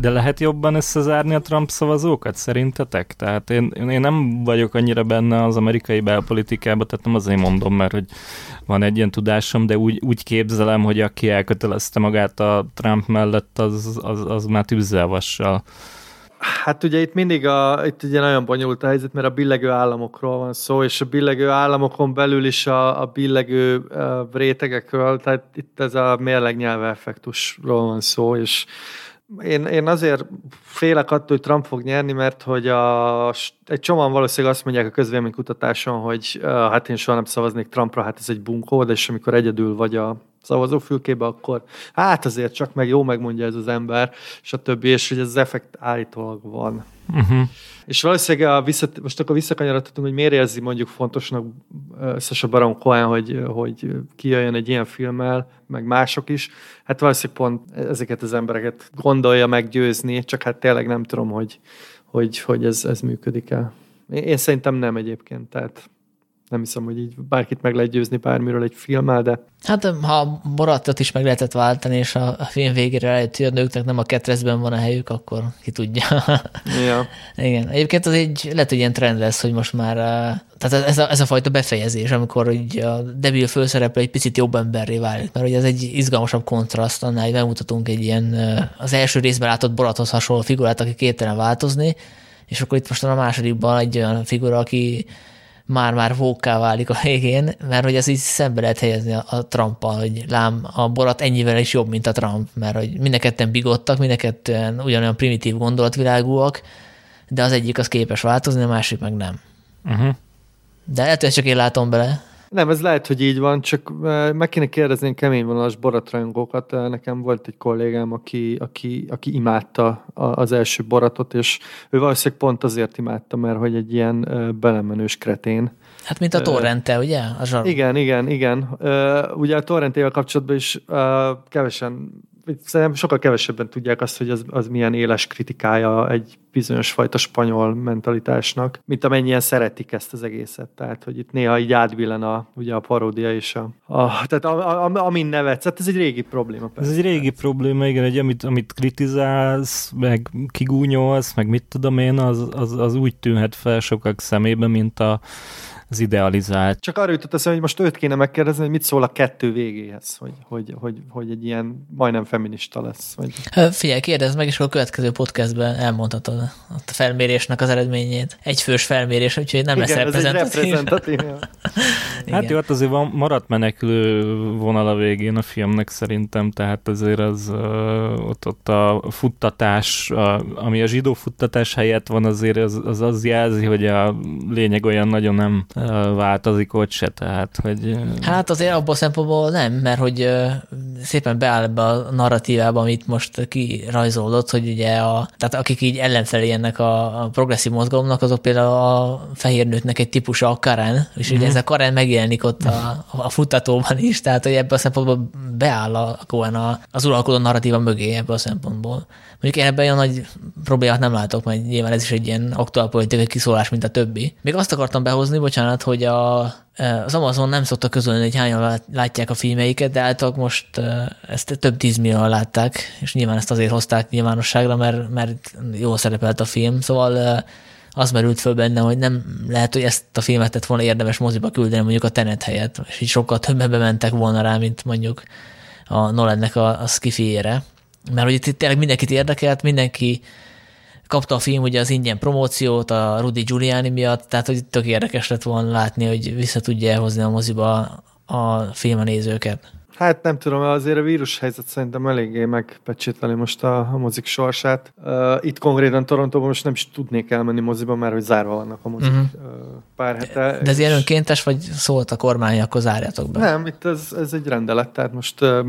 De lehet jobban összezárni a Trump szavazókat szerintetek? Tehát én, én nem vagyok annyira benne az amerikai belpolitikában, tehát nem azért mondom, mert hogy van egy ilyen tudásom, de úgy, úgy képzelem, hogy aki elkötelezte magát a Trump mellett, az, az, az már tűzzelvassal Hát ugye itt mindig a, itt ugye nagyon bonyolult a helyzet, mert a billegő államokról van szó, és a billegő államokon belül is a, a billegő rétegekről, tehát itt ez a mérlegnyelv effektusról van szó, és én, én azért félek attól, hogy Trump fog nyerni, mert hogy a, egy csomóan valószínűleg azt mondják a közvéleménykutatáson, hogy hát én soha nem szavaznék Trumpra, hát ez egy bunkó, de és amikor egyedül vagy a szavazófülkébe, akkor hát azért csak meg jó megmondja ez az ember, stb. És hogy ez effekt állítólag van. Uh-huh. És valószínűleg a visszat, most akkor visszakanyarodhatunk, hogy miért érzi mondjuk fontosnak Sasha Baron Cohen, hogy, hogy kijöjjön egy ilyen filmmel, meg mások is. Hát valószínűleg pont ezeket az embereket gondolja meggyőzni, csak hát tényleg nem tudom, hogy, hogy, hogy ez, ez működik-e. Én szerintem nem egyébként, tehát nem hiszem, hogy így bárkit meg lehet győzni bármiről egy filmmel, de... Hát ha Boratot is meg lehetett váltani, és a, a film végére lehet, hogy a nőknek nem a ketrezben van a helyük, akkor ki tudja. Ja. Igen. Egyébként az egy, lehet, hogy ilyen trend lesz, hogy most már tehát ez a, ez a fajta befejezés, amikor így a debil főszereplő egy picit jobb emberré válik, mert ugye ez egy izgalmasabb kontraszt, annál, hogy bemutatunk egy ilyen az első részben látott Borathoz hasonló figurát, aki képtelen változni, és akkor itt most a másodikban egy olyan figura, aki már-már vókká válik a végén, mert hogy ez így szembe lehet helyezni a, a Trumpal, hogy lám, a Borat ennyivel is jobb, mint a Trump, mert hogy mind bigottak, mind ugyanolyan primitív gondolatvilágúak, de az egyik az képes változni, a másik meg nem. Uh-huh. De lehet, hogy csak én látom bele. Nem, ez lehet, hogy így van, csak meg kéne kérdezni kemény vonalas boratrajongókat. Nekem volt egy kollégám, aki, aki, aki imádta az első boratot, és ő valószínűleg pont azért imádta, mert hogy egy ilyen belemenős kretén. Hát mint a torrente, ugye? A Igen, igen, igen. Ugye a torrentével kapcsolatban is kevesen szerintem sokkal kevesebben tudják azt, hogy az, az milyen éles kritikája egy bizonyos fajta spanyol mentalitásnak, mint amennyien szeretik ezt az egészet. Tehát, hogy itt néha így átbillen a, ugye a paródia és a, a tehát a, a, amin nevetsz. Hát ez egy régi probléma. Persze. Ez egy régi probléma, igen, hogy amit, amit kritizálsz, meg kigúnyolsz, meg mit tudom én, az, az, az úgy tűnhet fel sokak szemébe, mint a az idealizált. Csak arra jutott eszembe, hogy most őt kéne megkérdezni, hogy mit szól a kettő végéhez, hogy, hogy, hogy, hogy egy ilyen majdnem feminista lesz. Vagy... Figyelj, kérdezd meg, és a következő podcastben elmondhatod a felmérésnek az eredményét. Egyfős felmérés, úgyhogy nem Igen, lesz reprezentatív. reprezentatív hát jó, hát azért van, maradt menekülő vonal a végén a filmnek szerintem, tehát azért az ott, ott a futtatás, a, ami a zsidó futtatás helyett van, azért az, az, az jelzi, hogy a lényeg olyan nagyon nem változik ott se, tehát hogy... Hát azért abból szempontból nem, mert hogy szépen beáll ebbe a narratívába, amit most kirajzolódott, hogy ugye a, tehát akik így ellenfelé ennek a, a progresszív mozgalomnak, azok például a fehér nőknek egy típusa a Karen, és mm-hmm. ugye mhm. ez a Karen megjelenik ott a, a futtatóban is, tehát hogy ebből a szempontból beáll a a, az uralkodó narratíva mögé ebből a szempontból. Mondjuk én ebben olyan nagy problémát nem látok, mert nyilván ez is egy ilyen aktuál politikai kiszólás, mint a többi. Még azt akartam behozni, bocsánat, hogy a, az Amazon nem szokta közölni, hogy hányan látják a filmeiket, de általában most ezt több tízmillióan látták, és nyilván ezt azért hozták nyilvánosságra, mert, mert jól szerepelt a film, szóval az merült föl benne, hogy nem lehet, hogy ezt a filmet tett volna érdemes moziba küldeni mondjuk a Tenet helyett, és így sokkal többen bementek volna rá, mint mondjuk a Nolannek a, a skifiére. Mert hogy itt tényleg mindenkit érdekelt, mindenki kapta a film ugye az ingyen promóciót a Rudy Giuliani miatt, tehát hogy tök érdekes lett volna látni, hogy vissza tudja elhozni a moziba a film a nézőket. Hát nem tudom, azért a vírus helyzet szerintem eléggé megpecsétleni most a, a mozik sorsát. Uh, itt konkrétan Torontóban most nem is tudnék elmenni moziba, mert hogy zárva vannak a mozik uh-huh. uh, pár hete. De ez ilyen önkéntes, vagy szólt a kormány, akkor zárjátok be? Nem, itt ez, ez egy rendelet, tehát most uh,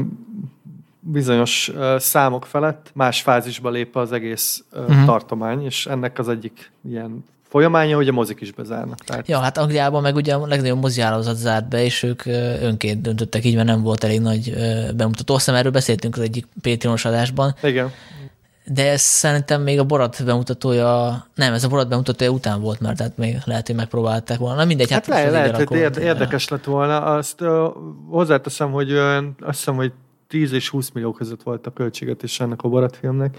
bizonyos számok felett más fázisba lép az egész uh, uh-huh. tartomány, és ennek az egyik ilyen folyamánya, hogy a mozik is bezárnak. Tehát... Ja, hát Angliában meg ugye a legnagyobb moziállózat zárt be, és ők önként döntöttek így, mert nem volt elég nagy bemutató. Azt erről beszéltünk az egyik Patreonos adásban. Igen. De ez szerintem még a Borat bemutatója, nem, ez a Borat bemutatója után volt, mert tehát még lehet, hogy megpróbálták volna. Na mindegy, hát, hát lehet, hogy érde, érdekes lett volna. Azt uh, hozzáteszem, hogy uh, azt hiszem, hogy 10 és 20 millió között volt a költségetés ennek a Borat filmnek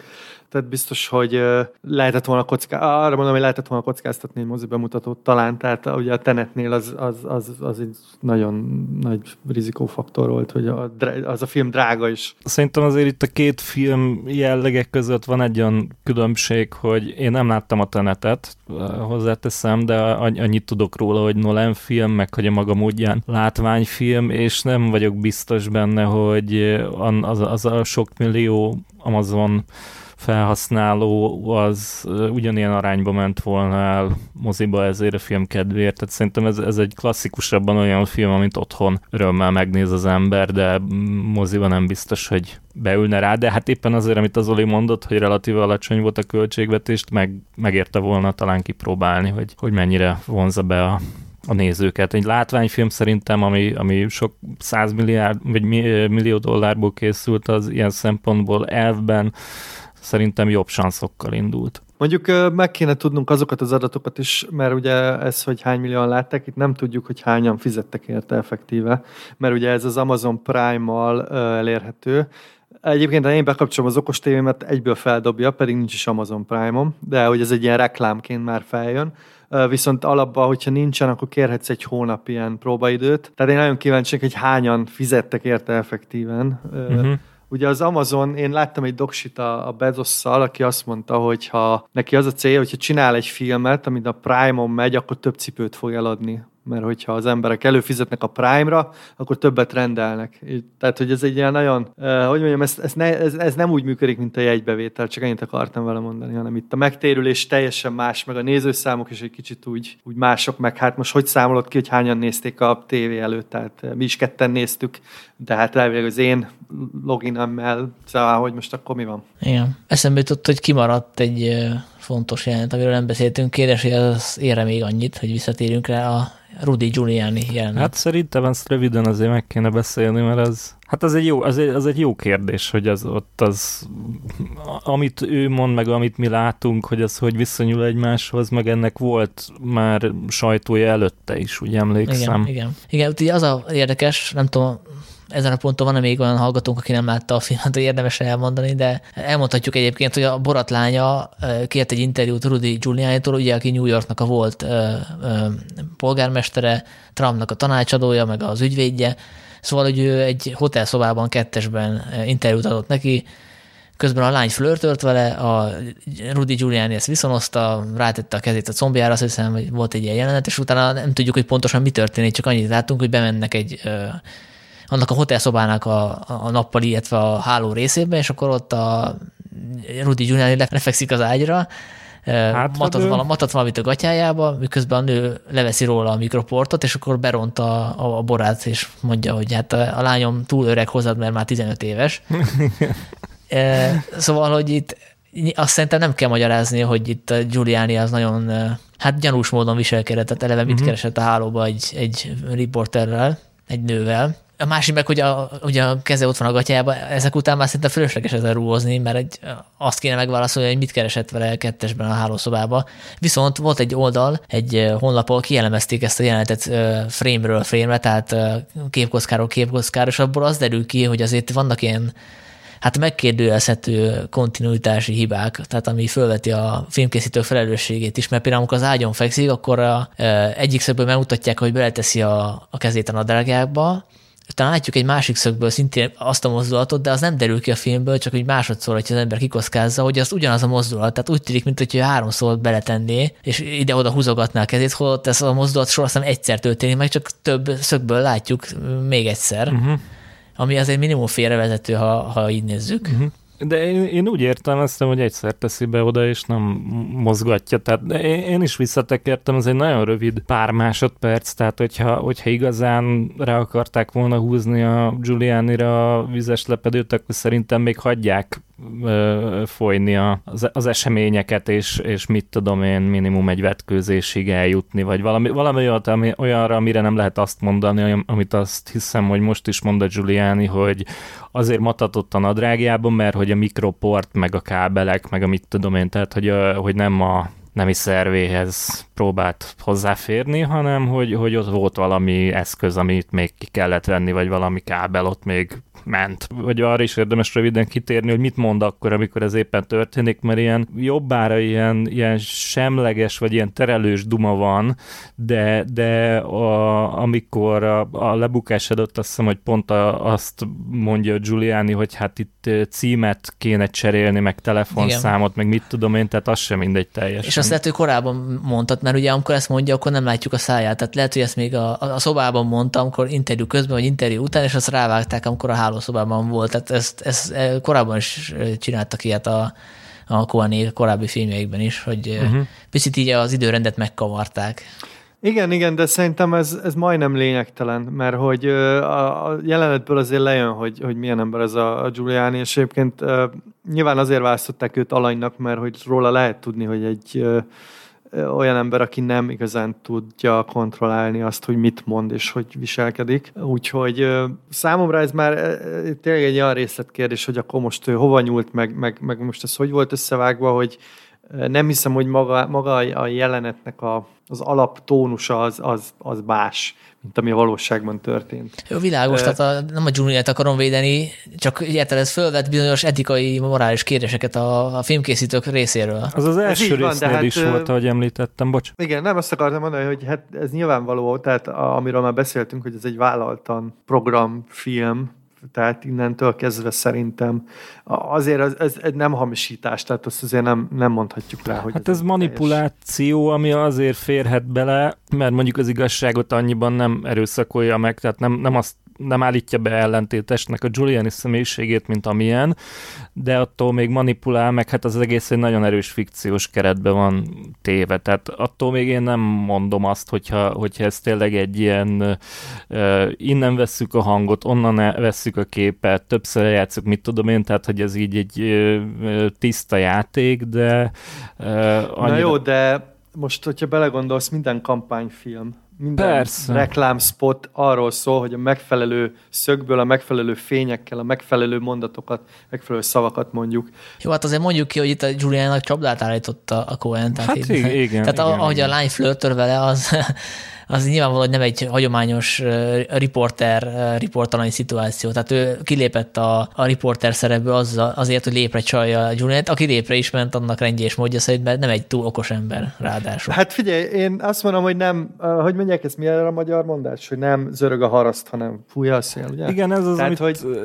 tehát biztos, hogy lehetett volna kocká... arra mondom, hogy lehetett volna kockáztatni egy mozi bemutatót talán, tehát ugye a Tenetnél az, az, az, az egy nagyon nagy rizikófaktor volt, hogy a, az a film drága is. Szerintem azért itt a két film jellegek között van egy olyan különbség, hogy én nem láttam a Tenetet, hozzáteszem, de annyit tudok róla, hogy Nolan film, meg hogy a maga módján látványfilm, és nem vagyok biztos benne, hogy az, az a sok millió Amazon felhasználó az ugyanilyen arányba ment volna el moziba ezért a film kedvéért. Tehát szerintem ez, ez egy klasszikusabban olyan film, amit otthon örömmel megnéz az ember, de moziba nem biztos, hogy beülne rá, de hát éppen azért, amit az Oli mondott, hogy relatíve alacsony volt a költségvetést, meg, megérte volna talán kipróbálni, hogy, hogy mennyire vonza be a, a nézőket. Egy látványfilm szerintem, ami, ami sok százmilliárd, vagy millió dollárból készült, az ilyen szempontból elvben szerintem jobb sanszokkal indult. Mondjuk meg kéne tudnunk azokat az adatokat is, mert ugye ez, hogy hány millióan látták, itt nem tudjuk, hogy hányan fizettek érte effektíve, mert ugye ez az Amazon Prime-mal elérhető. Egyébként, ha én bekapcsolom az okos tévémet, egyből feldobja, pedig nincs is Amazon Prime-om, de hogy ez egy ilyen reklámként már feljön. Viszont alapban, hogyha nincsen, akkor kérhetsz egy hónap ilyen próbaidőt. Tehát én nagyon kíváncsi, hogy hányan fizettek érte effektíven. Uh-huh Ugye az Amazon, én láttam egy doksit a, a Bezosszal, aki azt mondta, hogy ha neki az a célja, hogyha csinál egy filmet, amit a Prime-on megy, akkor több cipőt fog eladni mert hogyha az emberek előfizetnek a Prime-ra, akkor többet rendelnek. Tehát, hogy ez egy ilyen nagyon, uh, hogy mondjam, ez, ez, ne, ez, ez nem úgy működik, mint a jegybevétel, csak ennyit akartam vele mondani, hanem itt a megtérülés teljesen más, meg a nézőszámok is egy kicsit úgy, úgy mások, meg hát most hogy számolod ki, hogy hányan nézték a tévé előtt, tehát mi is ketten néztük, de hát elvileg az én loginemmel, szóval, hogy most akkor mi van. Igen. Eszembe jutott, hogy kimaradt egy fontos jelent, amiről nem beszéltünk. Kérdés, hogy az ére még annyit, hogy visszatérünk rá a Rudy Giuliani jelenet. Hát szerintem ezt röviden azért meg kéne beszélni, mert az, hát az egy jó, az egy, az egy jó kérdés, hogy az ott az, amit ő mond, meg amit mi látunk, hogy az hogy viszonyul egymáshoz, meg ennek volt már sajtója előtte is, úgy emlékszem. Igen, igen. Igen, ugye az a érdekes, nem tudom, ezen a ponton van még olyan hallgatónk, aki nem látta a filmet, hogy érdemes elmondani, de elmondhatjuk egyébként, hogy a Borat lánya kért egy interjút Rudy Giuliani-tól, ugye, aki New Yorknak a volt ö, ö, polgármestere, Trumpnak a tanácsadója, meg az ügyvédje, szóval, hogy ő egy hotelszobában kettesben interjút adott neki, közben a lány flörtölt vele, a Rudy Giuliani ezt viszonozta, rátette a kezét a combjára, azt hiszem, hogy volt egy ilyen jelenet, és utána nem tudjuk, hogy pontosan mi történik, csak annyit látunk, hogy bemennek egy annak a hotelszobának a, a nappali, illetve a háló részébe, és akkor ott a Rudi Giuliani lefekszik az ágyra, hát, matat, vala, matat valamit a gatyájába, miközben a nő leveszi róla a mikroportot, és akkor beront a, a, a borát, és mondja, hogy hát a, a lányom túl öreg hozzád, mert már 15 éves. szóval, hogy itt azt szerintem nem kell magyarázni, hogy itt a Giuliani az nagyon hát gyanús módon viselkedett, tehát eleve mit uh-huh. keresett a hálóba egy, egy riporterrel, egy nővel, A másik meg, hogy a, ugye a keze ott van a gatyájában, ezek után már szerintem fölösleges ezen rúhozni, mert egy, azt kéne megválaszolni, hogy mit keresett vele kettesben a hálószobába. Viszont volt egy oldal, egy honlap, ahol kielemezték ezt a jelenetet frame-ről frame-re, tehát képkockáról képkockára, és abból az derül ki, hogy azért vannak ilyen hát megkérdőjelezhető kontinuitási hibák, tehát ami fölveti a filmkészítő felelősségét is, mert például amikor az ágyon fekszik, akkor a, egyik szögből megmutatják, hogy beleteszi a, a kezét a nadrágjába, utána látjuk egy másik szögből szintén azt a mozdulatot, de az nem derül ki a filmből, csak hogy másodszor, hogy az ember kikoszkázza, hogy az ugyanaz a mozdulat. Tehát úgy tűnik, mint hogy háromszor beletenné, és ide-oda húzogatná a kezét, holott ez a mozdulat sorosem egyszer történik, meg csak több szögből látjuk még egyszer. Uh-huh ami azért minimum félrevezető, ha, ha így nézzük. Uh-huh. De én, én úgy értelmeztem, hogy egyszer teszi be oda, és nem mozgatja. Tehát én, én is visszatekertem, ez egy nagyon rövid pár másodperc, tehát hogyha, hogyha igazán rá akarták volna húzni a Giuliani-ra a vizes lepedőt, akkor szerintem még hagyják folyni az, az eseményeket, és, és mit tudom én, minimum egy vetkőzésig eljutni, vagy valami, valami olyat, ami, olyanra, amire nem lehet azt mondani, amit azt hiszem, hogy most is mond a Giuliani, hogy azért matatott a nadrágjában, mert hogy a mikroport, meg a kábelek, meg a mit tudom én, tehát hogy, hogy nem a nemi szervéhez próbált hozzáférni, hanem hogy, hogy ott volt valami eszköz, amit még ki kellett venni, vagy valami kábel ott még ment. Vagy arra is érdemes röviden kitérni, hogy mit mond akkor, amikor ez éppen történik, mert ilyen jobbára ilyen, ilyen semleges, vagy ilyen terelős duma van, de, de a, amikor a, a lebukás adott, azt hiszem, hogy pont a, azt mondja Giuliani, hogy hát itt címet kéne cserélni, meg telefonszámot, Igen. meg mit tudom én, tehát az sem mindegy teljesen. És azt lehet, hogy korábban mondtad, mert ugye amikor ezt mondja, akkor nem látjuk a száját, tehát lehet, hogy ezt még a, a szobában mondta, amikor interjú közben, vagy interjú után, és azt rávágták, amikor a hálószobában volt. Tehát ezt, ezt e, korábban is e, csináltak ilyet a, a Koané korábbi filmjeikben is, hogy uh-huh. picit így az időrendet megkavarták. Igen, igen, de szerintem ez, ez majdnem lényegtelen, mert hogy a, a jelenetből azért lejön, hogy, hogy milyen ember ez a, a Giuliani, és egyébként nyilván azért választották őt alanynak, mert hogy róla lehet tudni, hogy egy olyan ember, aki nem igazán tudja kontrollálni azt, hogy mit mond és hogy viselkedik. Úgyhogy számomra ez már tényleg egy olyan részletkérdés, hogy akkor most ő hova nyúlt, meg, meg, meg most ez hogy volt összevágva, hogy nem hiszem, hogy maga, maga a jelenetnek a, az alaptónusa az, az, az más, mint ami a valóságban történt. Jó, világos, tehát a, nem a Junior-t akarom védeni, csak érted, ez fölvet bizonyos etikai, morális kérdéseket a, a filmkészítők részéről. Az az első van, résznél hát, is volt, ahogy említettem, bocs. Igen, nem azt akartam mondani, hogy hát ez nyilvánvaló, tehát amiről már beszéltünk, hogy ez egy vállaltan programfilm, tehát innentől kezdve szerintem azért ez, ez, ez nem hamisítás, tehát azt azért nem, nem mondhatjuk rá, hogy Hát ez, ez manipuláció, teljes. ami azért férhet bele, mert mondjuk az igazságot annyiban nem erőszakolja meg, tehát nem, nem azt nem állítja be ellentétesnek a Giuliani személyiségét, mint amilyen, de attól még manipulál, meg hát az egész egy nagyon erős fikciós keretbe van téve, tehát attól még én nem mondom azt, hogyha, hogyha ez tényleg egy ilyen uh, innen vesszük a hangot, onnan vesszük a képet, többször játszuk, mit tudom én, tehát hogy ez így egy uh, tiszta játék, de uh, annyira... Na jó, de most, hogyha belegondolsz, minden kampányfilm minden Persze. reklámspot arról szól, hogy a megfelelő szögből, a megfelelő fényekkel, a megfelelő mondatokat, megfelelő szavakat mondjuk. Jó, hát azért mondjuk ki, hogy itt a Juliának csapdát állította a Cohen. Tehát hát igen, igen. Tehát igen, ahogy igen. a lány flörtör vele, az az nyilvánvalóan nem egy hagyományos riporter, riportalani szituáció. Tehát ő kilépett a, a riporter szerepből az, azért, hogy lépre csalja Juliet, aki lépre is ment, annak rendje és módja szerint, mert nem egy túl okos ember ráadásul. Hát figyelj, én azt mondom, hogy nem, hogy mondják ezt, mi a magyar mondás, hogy nem zörög a haraszt, hanem fújja a szél, ugye? Igen, ez az, tehát, amit, hogy...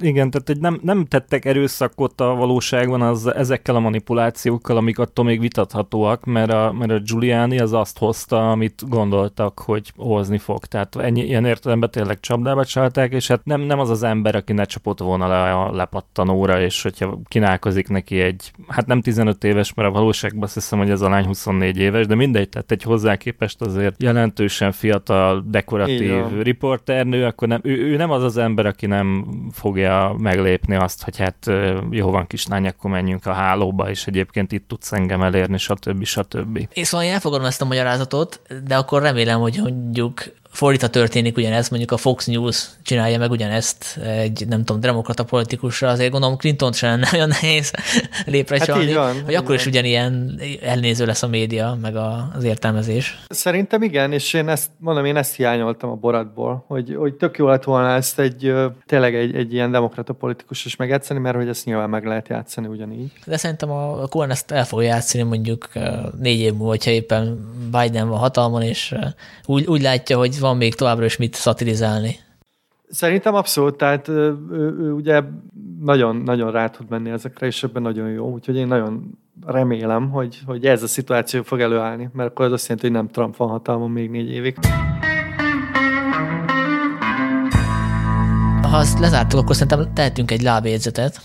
igen, tehát hogy nem, nem tettek erőszakot a valóságban az, ezekkel a manipulációkkal, amik attól még vitathatóak, mert a, mert a Giuliani az azt hozta, amit gondolta voltak, hogy hozni fog. Tehát ennyi, ilyen értelemben tényleg csapdába csalták, és hát nem, nem az az ember, aki ne csapott volna le a lepattanóra, és hogyha kínálkozik neki egy, hát nem 15 éves, mert a valóságban azt hiszem, hogy ez a lány 24 éves, de mindegy, tehát egy hozzá képest azért jelentősen fiatal, dekoratív riporternő, akkor nem, ő, ő nem az az ember, aki nem fogja meglépni azt, hogy hát jó van kislány, akkor menjünk a hálóba, és egyébként itt tudsz engem elérni, stb. stb. És szóval én elfogadom ezt a magyarázatot, de akkor remélem, hogy mondjuk fordítva történik ugyanez, mondjuk a Fox News csinálja meg ugyanezt egy, nem tudom, demokrata politikusra, azért gondolom Clinton sem lenne nagyon nehéz lépre Hát csalni, van, hogy akkor is van. ugyanilyen elnéző lesz a média, meg a, az értelmezés. Szerintem igen, és én ezt mondom, én ezt hiányoltam a boratból, hogy, hogy tök jó lett volna ezt egy tényleg egy, egy ilyen demokrata politikus is megjátszani, mert hogy ezt nyilván meg lehet játszani ugyanígy. De szerintem a Cohen ezt el fogja játszani mondjuk négy év múlva, hogyha éppen Biden van hatalmon, és úgy, úgy látja, hogy van még továbbra is mit szatirizálni. Szerintem abszolút, tehát ő, ő, ugye nagyon, nagyon rá tud menni ezekre, és ebben nagyon jó, úgyhogy én nagyon remélem, hogy, hogy ez a szituáció fog előállni, mert akkor az azt jelenti, hogy nem Trump van hatalmon még négy évig. Ha azt lezártuk, akkor szerintem tehetünk egy lábjegyzetet,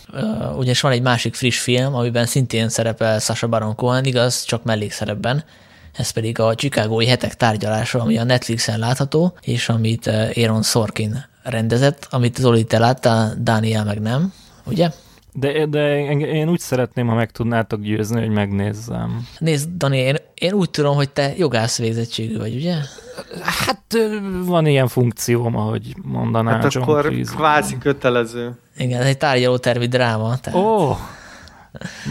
ugyanis van egy másik friss film, amiben szintén szerepel Sasha Baron Cohen, igaz, csak mellékszerepben. Ez pedig a Chicagói hetek tárgyalása, ami a Netflixen látható, és amit eh, Aaron Sorkin rendezett, amit Zoli te láttál, Dániel meg nem, ugye? De, de én úgy szeretném, ha meg tudnátok győzni, hogy megnézzem. Nézd, Dani, én, én úgy tudom, hogy te jogász végzettségű vagy, ugye? Hát van ilyen funkcióm, ahogy mondaná Hát John akkor Cleese. kvázi kötelező. Igen, ez egy tárgyalótervi dráma. Tehát Ó,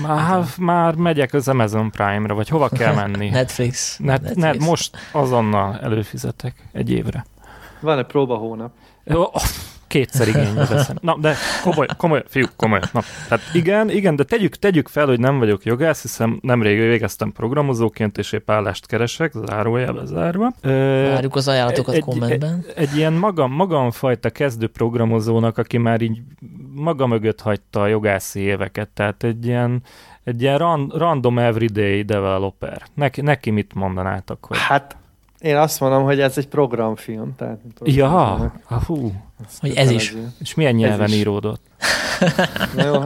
már, már megyek az Amazon Prime-ra, vagy hova kell menni? Netflix. Net, Netflix. net, most azonnal előfizetek egy évre. Van egy próba hónap. Kétszer igénybe veszem. Na, de komoly, komoly, fiú, komoly. Na, tehát igen, igen, de tegyük, tegyük fel, hogy nem vagyok jogász, hiszen nemrég végeztem programozóként, és épp állást keresek, zárójelbe zárva. Várjuk az ajánlatokat egy, kommentben. Egy, egy ilyen magam, magamfajta kezdő programozónak, aki már így maga mögött hagyta a jogászi éveket, tehát egy ilyen, egy ilyen ran, random everyday developer. Neki, neki mit mondanátok? Hogy... Hát én azt mondom, hogy ez egy programfilm. Tehát, Ja, hogy hú, Hogy ez is. és milyen nyelven is. íródott? Na jó,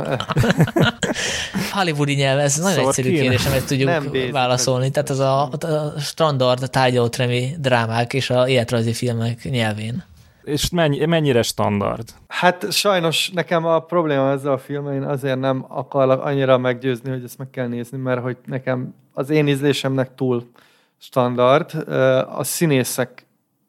Hollywoodi nyelv, ez nagyon Szóval egyszerű kéne. kérdés, amit tudjuk Nem válaszolni. Tehát az a, a standard tárgyalótremi drámák és a életrajzi filmek nyelvén. És mennyi, mennyire standard? Hát sajnos nekem a probléma ezzel a filmmel, én azért nem akarlak annyira meggyőzni, hogy ezt meg kell nézni, mert hogy nekem az én ízlésemnek túl standard. A színészek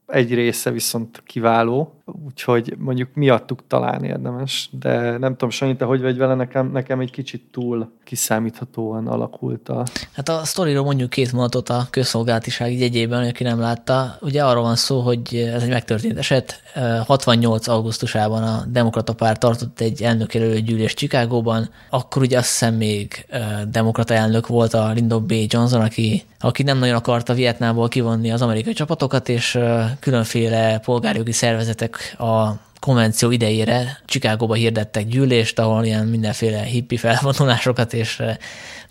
egy része viszont kiváló, úgyhogy mondjuk miattuk talán érdemes, de nem tudom, Sanyi, te hogy vagy vele, nekem, nekem egy kicsit túl kiszámíthatóan alakult a... Hát a sztoriról mondjuk két mondatot a közszolgálatiság jegyében, aki nem látta. Ugye arról van szó, hogy ez egy megtörtént eset. 68. augusztusában a Demokrata Párt tartott egy elnökjelölő gyűlés Chicagóban. Akkor ugye azt hiszem még ö, demokrata elnök volt a Lyndon B. Johnson, aki, aki nem nagyon akarta Vietnámból kivonni az amerikai csapatokat, és ö, különféle polgárjogi szervezetek a konvenció idejére Chicagóba hirdettek gyűlést, ahol ilyen mindenféle hippi felvonulásokat és eh,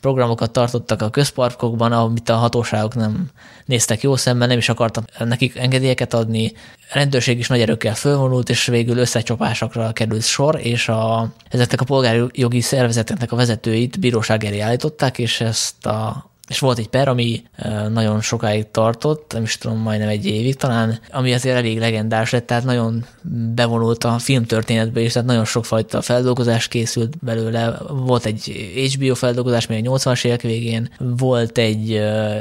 programokat tartottak a közparkokban, amit a hatóságok nem néztek jó szemben, nem is akartak nekik engedélyeket adni. A rendőrség is nagy erőkkel fölvonult, és végül összecsapásokra került sor, és a, ezeknek a polgári jogi szervezeteknek a vezetőit bíróság elé állították, és ezt a és volt egy per, ami nagyon sokáig tartott, nem is tudom, majdnem egy évig talán, ami azért elég legendás lett, tehát nagyon bevonult a filmtörténetbe is, tehát nagyon sokfajta feldolgozás készült belőle. Volt egy HBO feldolgozás még a 80-as évek végén, volt egy,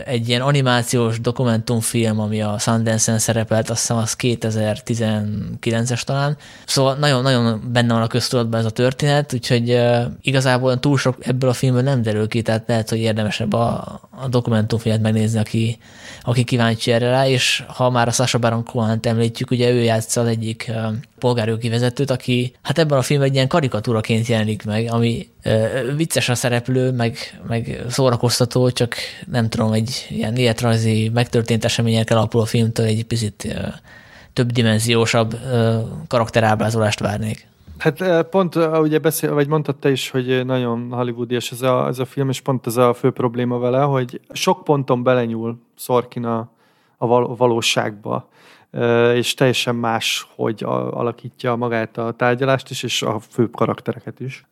egy ilyen animációs dokumentumfilm, ami a Sundance-en szerepelt, azt hiszem az 2019-es talán. Szóval nagyon-nagyon benne van a köztudatban ez a történet, úgyhogy igazából túl sok ebből a filmből nem derül ki, tehát lehet, hogy érdemesebb a, a dokumentumfilmet megnézni, aki, aki kíváncsi erre rá, és ha már a Sasha Baron Cohen-t említjük, ugye ő játsza az egyik polgárjogi vezetőt, aki hát ebben a filmben egy ilyen karikatúraként jelenik meg, ami vicces a szereplő, meg, meg szórakoztató, csak nem tudom, egy ilyen életrajzi megtörtént eseményekkel alapuló filmtől egy picit több dimenziósabb karakterábrázolást várnék. Hát eh, pont eh, ugye beszél, vagy mondtad te is, hogy eh, nagyon hollywoodias ez a, ez a film, és pont ez a fő probléma vele, hogy sok ponton belenyúl Sorkin a, a val- valóságba, eh, és teljesen más, hogy alakítja magát a tárgyalást is, és a főbb karaktereket is.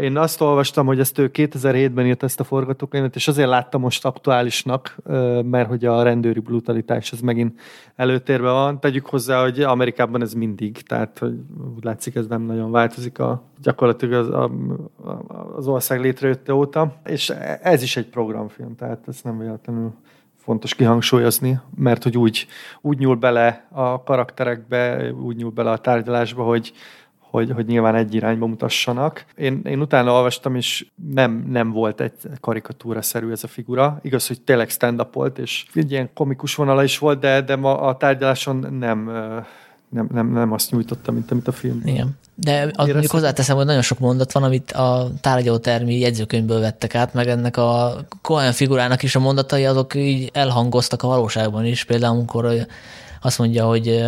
Én azt olvastam, hogy ezt ő 2007-ben írt ezt a forgatókönyvet, és azért láttam most aktuálisnak, mert hogy a rendőri brutalitás az megint előtérben van. Tegyük hozzá, hogy Amerikában ez mindig, tehát hogy úgy látszik, ez nem nagyon változik a, gyakorlatilag az, a, az ország létrejötte óta, és ez is egy programfilm, tehát ezt nem véletlenül fontos kihangsúlyozni, mert hogy úgy, úgy nyúl bele a karakterekbe, úgy nyúl bele a tárgyalásba, hogy, hogy, hogy nyilván egy irányba mutassanak. Én, én utána olvastam, és nem, nem volt egy karikatúra-szerű ez a figura. Igaz, hogy tényleg stand-up volt, és egy ilyen komikus vonala is volt, de, de ma a tárgyaláson nem, nem, nem, nem azt nyújtotta, mint amit a film. Igen. De azt mondjuk hozzáteszem, hogy nagyon sok mondat van, amit a tárgyalótermi jegyzőkönyvből vettek át, meg ennek a Cohen figurának is a mondatai, azok így elhangoztak a valóságban is. Például, amikor azt mondja, hogy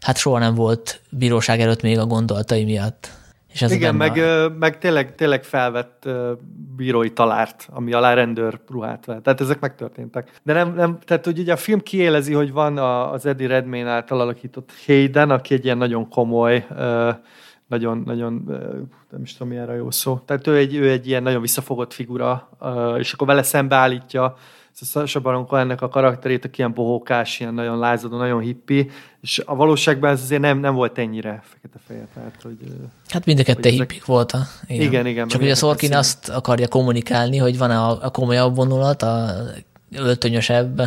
hát soha nem volt bíróság előtt még a gondolatai miatt. És ez Igen, meg, a... meg tényleg, tényleg felvett bírói talárt, ami alá rendőr ruhát vett. Tehát ezek megtörténtek. De nem, nem tehát hogy ugye a film kiélezi, hogy van az Eddie Redmayne által alakított Hayden, aki egy ilyen nagyon komoly, nagyon, nagyon, nem is tudom, milyen a jó szó. Tehát ő egy, ő egy ilyen nagyon visszafogott figura, és akkor vele szembeállítja Sasha Baron ennek a karakterét, aki ilyen bohókás, ilyen nagyon lázadó, nagyon hippi, és a valóságban ez azért nem, nem volt ennyire fekete-fehér. Tehát, hogy, hát mind a kettő ezek... hippik volt. Igen, igen. igen Csak ugye a Sorkin azt akarja kommunikálni, hogy van a, a komolyabb vonulat, a öltönyösebb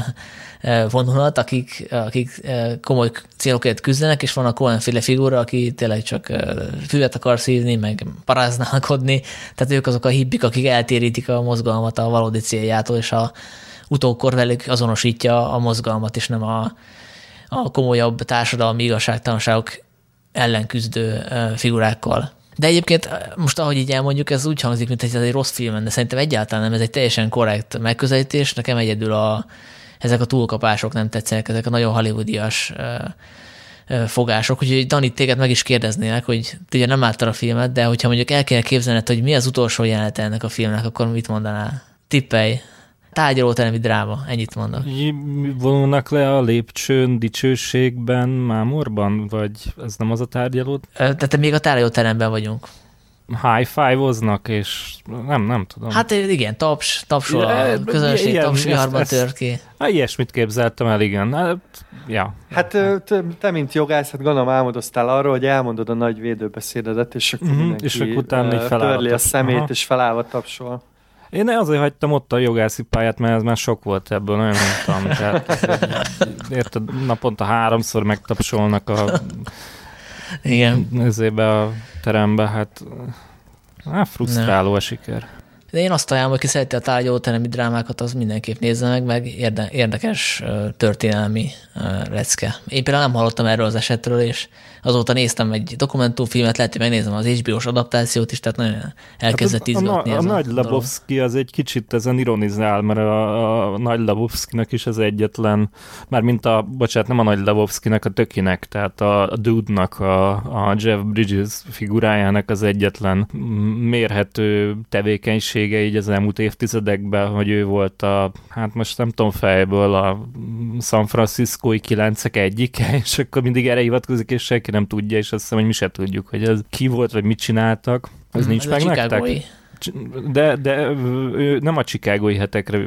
vonulat, akik, akik komoly célokért küzdenek, és van a Cohen-féle figura, aki tényleg csak füvet akar szívni, meg paráználkodni, tehát ők azok a hibbik, akik eltérítik a mozgalmat a valódi céljától, és a, utókor velük azonosítja a mozgalmat, és nem a, a komolyabb társadalmi igazságtalanságok ellen küzdő figurákkal. De egyébként most, ahogy így elmondjuk, ez úgy hangzik, mint ez egy rossz film, de szerintem egyáltalán nem, ez egy teljesen korrekt megközelítés. Nekem egyedül a, ezek a túlkapások nem tetszenek, ezek a nagyon hollywoodias fogások. Úgyhogy Dani, téged meg is kérdeznének, hogy ugye nem láttad a filmet, de hogyha mondjuk el kéne képzelned, hogy mi az utolsó jelenet ennek a filmnek, akkor mit mondanál? Tippelj! Tárgyalóteremi dráma, ennyit mondok. Vonulnak le a lépcsőn, dicsőségben, mámorban, vagy ez nem az a tárgyaló? Tehát még a tárgyalóteremben vagyunk. high five és nem, nem tudom. Hát igen, taps, tapsol a közönség, ilyen, taps viharban tör ki. Hát ilyesmit képzeltem el, igen. Hát, ja. Hát te, te, mint jogász, hát gondolom álmodoztál arról, hogy elmondod a nagy védőbeszédedet, és akkor mm-hmm, mindenki és akkor utána törli a szemét, Aha. és felállva tapsol. Én azért hagytam ott a jogászi pályát, mert ez már sok volt ebből, nagyon mondtam. Tehát, érted, naponta háromszor megtapsolnak a igen. Ezébe a terembe, hát, hát frusztráló a siker. De én azt ajánlom, aki szereti a tárgyalóteremi drámákat, az mindenképp nézze meg, meg érde, érdekes történelmi lecke. Én például nem hallottam erről az esetről, és azóta néztem egy dokumentumfilmet, lehet, hogy megnézem az HBO-s adaptációt is, tehát nagyon elkezdett hát izgatni. A, a, a, a Nagy Labowski az egy kicsit ezen ironizál, mert a, a Nagy Labowskinak is az egyetlen, már mint a, bocsánat, nem a Nagy Labowskinak, a Tökinek, tehát a, a Dude-nak, a, a Jeff Bridges figurájának az egyetlen mérhető tevékenysége így az elmúlt évtizedekben, hogy ő volt a, hát most nem tudom fejből, a San Franciscoi kilencek egyike, és akkor mindig erre hivatkozik, és senki nem tudja, és azt hiszem, hogy mi se tudjuk, hogy ez ki volt, vagy mit csináltak. Ez mm, nincs ez meg nektek? De, de ő nem a csikágói hetekre...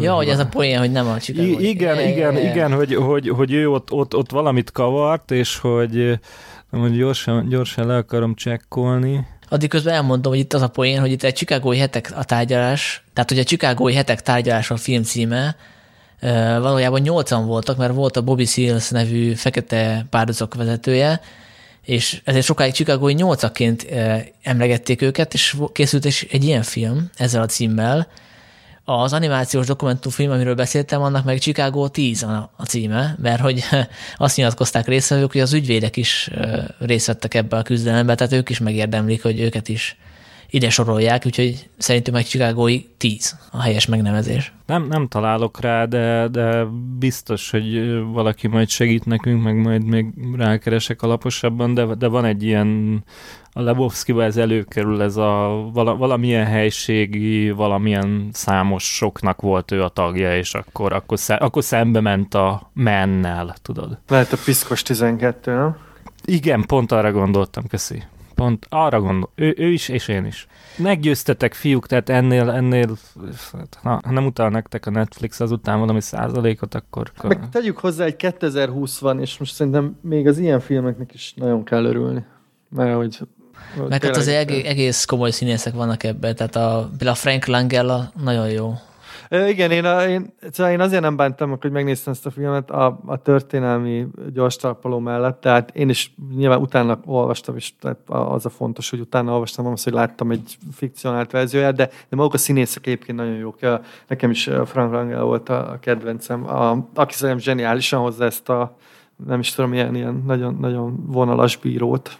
Ja, hogy ez a poén, hogy nem a csikágói. Igen, igen, igen, hogy, hogy, hogy ő ott, ott, ott valamit kavart, és hogy, hogy gyorsan, gyorsan le akarom csekkolni. Addig közben elmondom, hogy itt az a poén, hogy itt egy csikágói hetek a tárgyalás, tehát hogy a csikágói hetek tárgyalás a film címe, valójában nyolcan voltak, mert volt a Bobby Seals nevű fekete párdozok vezetője, és ezért sokáig Chicagói nyolcaként emlegették őket, és készült is egy ilyen film ezzel a címmel. Az animációs dokumentumfilm, amiről beszéltem, annak meg Chicago 10 a, címe, mert hogy azt nyilatkozták részvevők, hogy az ügyvédek is részt vettek ebbe a küzdelembe, tehát ők is megérdemlik, hogy őket is ide sorolják, úgyhogy szerintem egy Chicagói 10 a helyes megnevezés. Nem, nem találok rá, de, de biztos, hogy valaki majd segít nekünk, meg majd még rákeresek alaposabban, de, de van egy ilyen a Lebowski-ba ez előkerül, ez a vala, valamilyen helységi, valamilyen számos soknak volt ő a tagja, és akkor, akkor, sze, akkor szembe ment a mennel, tudod. Lehet a piszkos 12, nem? Igen, pont arra gondoltam, köszi. Pont arra gondol, ő, ő is, és én is. Meggyőztetek, fiúk, tehát ennél, ennél, ha nem utal nektek a Netflix azután valami százalékot, akkor... Meg tegyük hozzá, egy 2020 van, és most szerintem még az ilyen filmeknek is nagyon kell örülni. Mert hogy meg hát az egész, egész komoly színészek vannak ebben, tehát a, a Frank Langella nagyon jó. Igen, én, a, én, szóval én azért nem bántam hogy megnéztem ezt a filmet a, a történelmi gyors talpaló mellett, tehát én is nyilván utána olvastam, és tehát az a fontos, hogy utána olvastam az, hogy láttam egy fikcionált verzióját, de, de maguk a színészek egyébként nagyon jók. Nekem is Frank Rangel volt a, a kedvencem, a, aki szerintem zseniálisan hozza ezt a nem is tudom, ilyen, ilyen nagyon, nagyon vonalas bírót.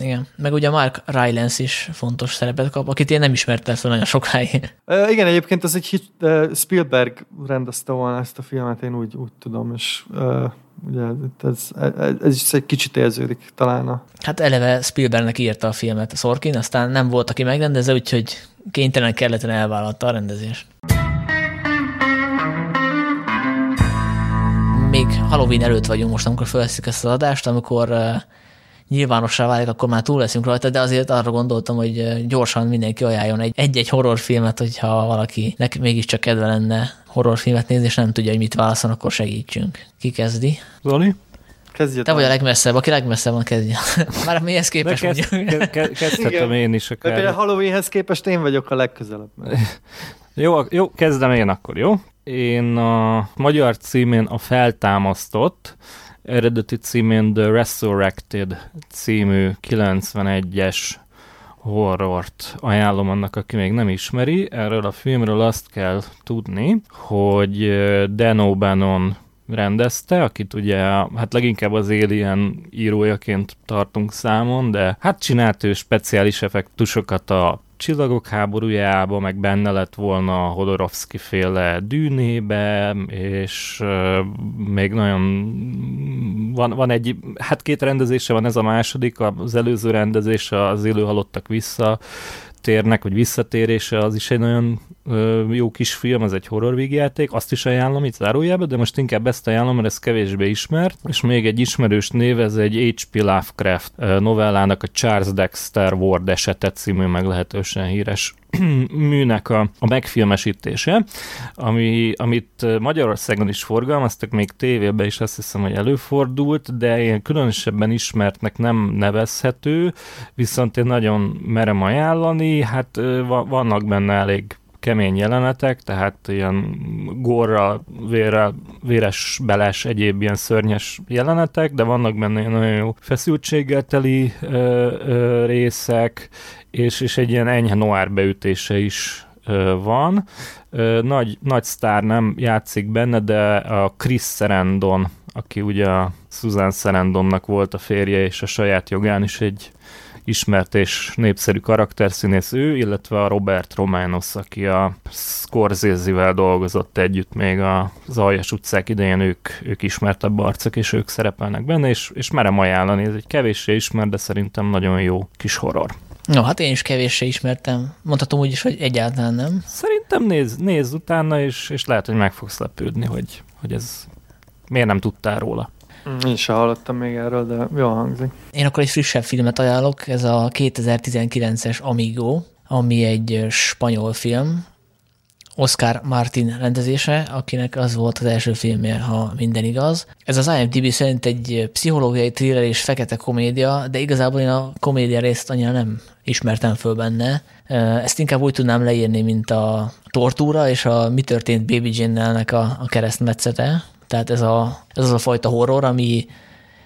Igen, meg ugye Mark Rylance is fontos szerepet kap, akit én nem ismertem fel nagyon sokáig. Igen, egyébként ez egy uh, Spielberg rendezte volna ezt a filmet, én úgy, úgy tudom, és uh, ugye ez, ez, ez is egy kicsit érződik talán a... Hát eleve Spielbergnek írta a filmet a Sorkin, aztán nem volt, aki megrendezze, úgyhogy kénytelen kelletlen elvállalta a rendezést. Még Halloween előtt vagyunk most, amikor felveszik ezt az adást, amikor nyilvánossá válik, akkor már túl leszünk rajta, de azért arra gondoltam, hogy gyorsan mindenki ajánljon egy, egy-egy horrorfilmet, hogyha valakinek mégiscsak kedve lenne horrorfilmet nézni, és nem tudja, hogy mit válaszol, akkor segítsünk. Ki kezdi? Zoli? Kezdjed Te vagy a legmesszebb, aki legmesszebb van, kezdje. Már mihez képest kezd, mondjuk. Ke, kezdhetem én is akár. Például Halloweenhez képest én vagyok a legközelebb. jó, jó, kezdem én akkor, jó? Én a magyar címén a Feltámasztott, eredeti címén The Resurrected című 91-es horrort ajánlom annak, aki még nem ismeri. Erről a filmről azt kell tudni, hogy Dan O'Bannon rendezte, akit ugye hát leginkább az Alien írójaként tartunk számon, de hát csinált ő speciális effektusokat a Csillagok háborújába, meg benne lett volna a Hodorovsky féle dűnébe, és még nagyon van, van egy, hát két rendezése van, ez a második, az előző rendezése az élő halottak vissza, térnek, vagy visszatérése, az is egy nagyon jó kis film, ez egy horror vígjáték, azt is ajánlom itt zárójában, de most inkább ezt ajánlom, mert ez kevésbé ismert, és még egy ismerős név, ez egy H.P. Lovecraft novellának a Charles Dexter Ward esete című meglehetősen híres műnek a, a megfilmesítése, ami, amit Magyarországon is forgalmaztak, még tévében is azt hiszem, hogy előfordult, de ilyen különösebben ismertnek nem nevezhető, viszont én nagyon merem ajánlani, hát vannak benne elég kemény jelenetek, tehát ilyen gorra, vérrel, véres, beles, egyéb ilyen szörnyes jelenetek, de vannak benne nagyon jó feszültséggel teli ö, ö, részek, és, és egy ilyen enyhe noir beütése is ö, van. Ö, nagy, nagy sztár nem játszik benne, de a Chris Sarandon, aki ugye a Susan Sarandonnak volt a férje, és a saját jogán is egy ismert és népszerű karakterszínész ő, illetve a Robert Romanos, aki a Scorsese-vel dolgozott együtt még az Aljas utcák idején, ők, ők ismertebb arcok, és ők szerepelnek benne, és, és merem ajánlani, ez egy kevéssé ismert, de szerintem nagyon jó kis horror. No, hát én is kevéssé ismertem. Mondhatom úgy is, hogy egyáltalán nem. Szerintem nézz, nézz utána, és, és lehet, hogy meg fogsz lepődni, hogy, hogy ez miért nem tudtál róla. Én sem hallottam még erről, de jól hangzik. Én akkor egy frissebb filmet ajánlok, ez a 2019-es Amigo, ami egy spanyol film, Oscar Martin rendezése, akinek az volt az első filmje, ha minden igaz. Ez az IMDb szerint egy pszichológiai thriller és fekete komédia, de igazából én a komédia részt annyira nem ismertem föl benne. Ezt inkább úgy tudnám leírni, mint a tortúra és a Mi történt Baby Jane-nelnek a, a keresztmetszete, tehát ez, a, ez az a fajta horror, ami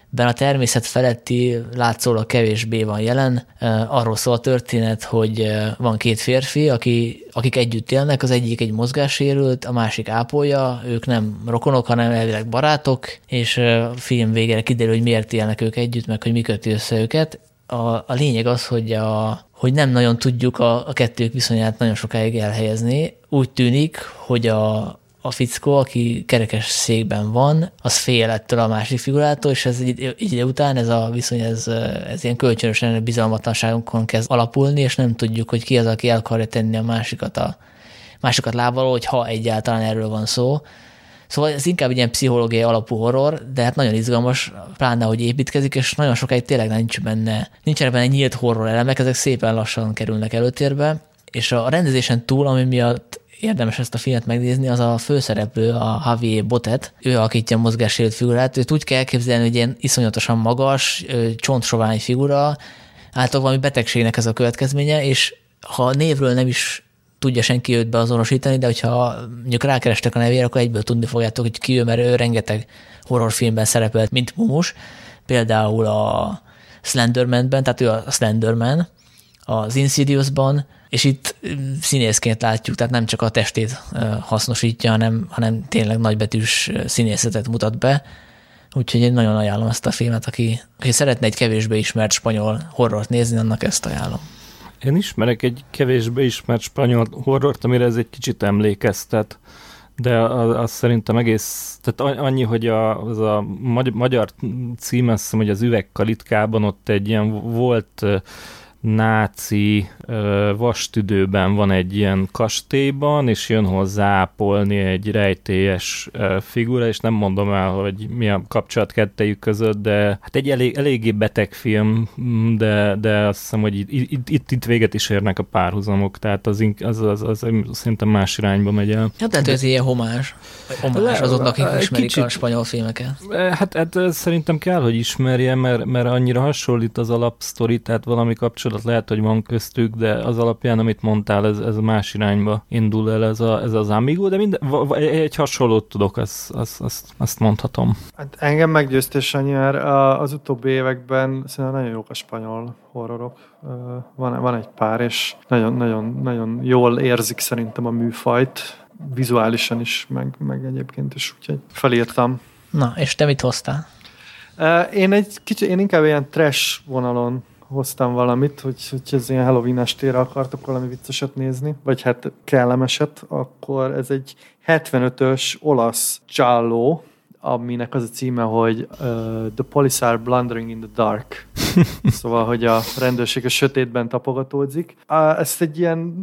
ben a természet feletti látszólag kevésbé van jelen. Arról szól a történet, hogy van két férfi, aki, akik együtt élnek, az egyik egy mozgássérült, a másik ápolja, ők nem rokonok, hanem elvileg barátok, és a film végére kiderül, hogy miért élnek ők együtt, meg hogy mi köti össze őket. A, a lényeg az, hogy, a, hogy nem nagyon tudjuk a, a kettők viszonyát nagyon sokáig elhelyezni. Úgy tűnik, hogy a, a fickó, aki kerekes székben van, az fél ettől a másik figurától, és ez így, így ide után ez a viszony, ez, ez ilyen kölcsönösen bizalmatlanságunkon kezd alapulni, és nem tudjuk, hogy ki az, aki el akarja tenni a másikat a másikat lábbal, hogy ha egyáltalán erről van szó. Szóval ez inkább egy ilyen pszichológiai alapú horror, de hát nagyon izgalmas, pláne, hogy építkezik, és nagyon sokáig tényleg nincs benne, nincsenek benne nyílt horror elemek, ezek szépen lassan kerülnek előtérbe, és a rendezésen túl, ami miatt érdemes ezt a filmet megnézni, az a főszereplő, a Javier Botet, ő alakítja a mozgássérült figurát, őt úgy kell elképzelni, hogy ilyen iszonyatosan magas, csontsovány figura, általában valami betegségnek ez a következménye, és ha névről nem is tudja senki őt beazonosítani, de hogyha mondjuk rákerestek a nevére, akkor egyből tudni fogjátok, hogy ki ő, mert ő rengeteg horrorfilmben szerepelt, mint mumus. Például a Slenderman-ben, tehát ő a Slenderman, az Insidiousban, és itt színészként látjuk, tehát nem csak a testét hasznosítja, hanem, hanem tényleg nagybetűs színészetet mutat be. Úgyhogy én nagyon ajánlom ezt a filmet, aki, aki szeretne egy kevésbé ismert spanyol horrort nézni, annak ezt ajánlom. Én ismerek egy kevésbé ismert spanyol horrort, amire ez egy kicsit emlékeztet, de az, az szerintem egész, tehát annyi, hogy a, az a magyar cím, azt hiszem, hogy az üvegkalitkában ott egy ilyen volt náci ö, vastüdőben van egy ilyen kastélyban, és jön hozzá ápolni egy rejtélyes ö, figura, és nem mondom el, hogy mi a kapcsolat kettejük között, de hát egy elég, eléggé beteg film, de, de azt hiszem, hogy itt, itt, itt, itt véget is érnek a párhuzamok, tehát az, az, az, az, az szerintem más irányba megy el. Hát lehet, hogy ez ilyen homás, homás azoknak, akik ismerik kicsit, a spanyol filmeket. Hát, hát szerintem kell, hogy ismerje, mert, mert annyira hasonlít az alapsztori, tehát valami kapcsolat kapcsolat lehet, hogy van köztük, de az alapján, amit mondtál, ez, ez más irányba indul el ez, a, ez az Amigo, de minden, egy hasonlót tudok, azt, azt, azt, azt mondhatom. Hát engem meggyőzte Sanyi, mert az utóbbi években szerintem nagyon jók a spanyol horrorok. Van, van egy pár, és nagyon, nagyon, nagyon jól érzik szerintem a műfajt, vizuálisan is, meg, meg egyébként is, úgyhogy felírtam. Na, és te mit hoztál? Én egy kicsit, én inkább ilyen trash vonalon hoztam valamit, hogy, hogy ez ilyen Halloween estére akartok valami vicceset nézni, vagy hát kellemeset, akkor ez egy 75-ös olasz csalló, aminek az a címe, hogy uh, The Police are blundering in the dark. szóval, hogy a rendőrség a sötétben tapogatódzik. Uh, ezt egy ilyen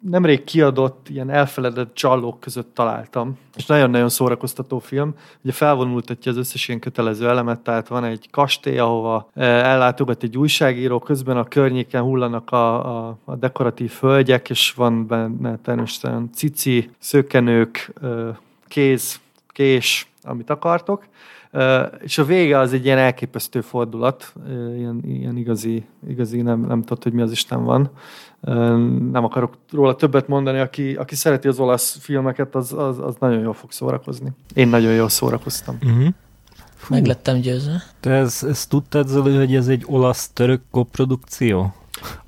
nemrég kiadott ilyen elfeledett csallók között találtam, és nagyon-nagyon szórakoztató film. Ugye felvonultatja az összes ilyen kötelező elemet, tehát van egy kastély, ahova eh, ellátogat egy újságíró, közben a környéken hullanak a, a, a dekoratív hölgyek, és van benne természetesen cici, szökenők, eh, kéz, kés, amit akartok. És a vége az egy ilyen elképesztő fordulat, ilyen, ilyen igazi, igazi nem, nem tudod, hogy mi az Isten van nem akarok róla többet mondani, aki, aki szereti az olasz filmeket, az, az, az nagyon jól fog szórakozni. Én nagyon jól szórakoztam. Uh-huh. Meg lettem győzve. Te ezt, ezt tudtad, Zoli, hogy ez egy olasz-török koprodukció?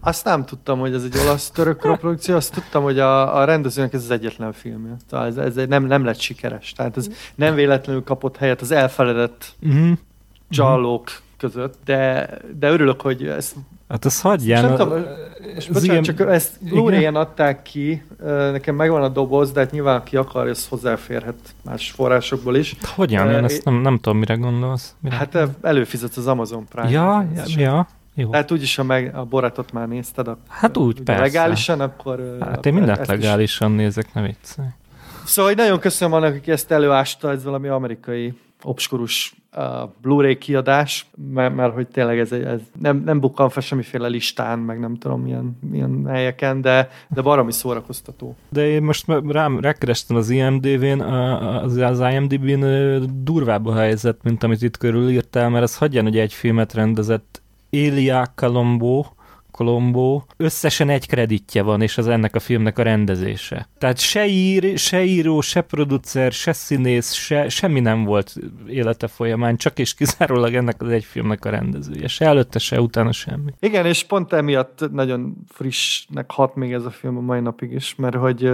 Azt nem tudtam, hogy ez egy olasz-török koprodukció, azt tudtam, hogy a, a rendezőnek ez az egyetlen filmje. Tehát ez, ez nem, nem lett sikeres. Tehát ez nem véletlenül kapott helyet az elfeledett uh-huh. csallók között, de, de örülök, hogy ezt Hát ez hagyján. Nem tudom, és bocsánat, ilyen... csak ezt blu adták ki, nekem megvan a doboz, de hát nyilván aki akar, ez hozzáférhet más forrásokból is. Hogyan? Én ezt nem, nem tudom, mire gondolsz. Mire? Hát előfizetsz az Amazon Prime. Ja, ja, ja. Jó. Hát úgyis, ha meg a boratot már nézted, akkor hát úgy, persze. legálisan, akkor... Hát én mindent legálisan is... nézek, ne viccelj. Szóval nagyon köszönöm annak, aki ezt előásta, ez valami amerikai obskurus uh, Blu-ray kiadás, mert, mert hogy tényleg ez, ez nem, nem bukkan fel semmiféle listán, meg nem tudom milyen, milyen helyeken, de, de baromi szórakoztató. De én most rám rákerestem az IMDb-n, az, az IMDb-n durvább a helyzet, mint amit itt körülírtál, mert ez hagyján, hogy egy filmet rendezett Elia Colombo, Colombo, összesen egy kreditje van, és az ennek a filmnek a rendezése. Tehát se, ír, se író, se producer, se színész, se, semmi nem volt élete folyamán, csak és kizárólag ennek az egy filmnek a rendezője. Se előtte, se utána semmi. Igen, és pont emiatt nagyon frissnek hat még ez a film a mai napig is, mert hogy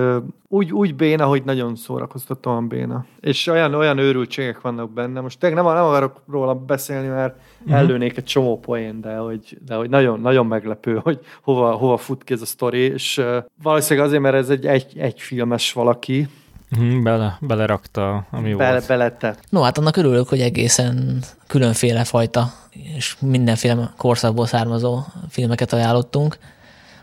úgy, úgy béna, hogy nagyon szórakoztatóan béna. És olyan, olyan őrültségek vannak benne. Most tényleg nem, nem akarok róla beszélni, mert. Ellőnék egy csomó poén, de hogy, de hogy nagyon, nagyon meglepő, hogy hova, hova fut ki ez a sztori, és uh, valószínűleg azért, mert ez egy, egy, egy filmes valaki, Mm, bele, belerakta, ami bele, volt. Beletett. No, hát annak örülök, hogy egészen különféle fajta és mindenféle korszakból származó filmeket ajánlottunk.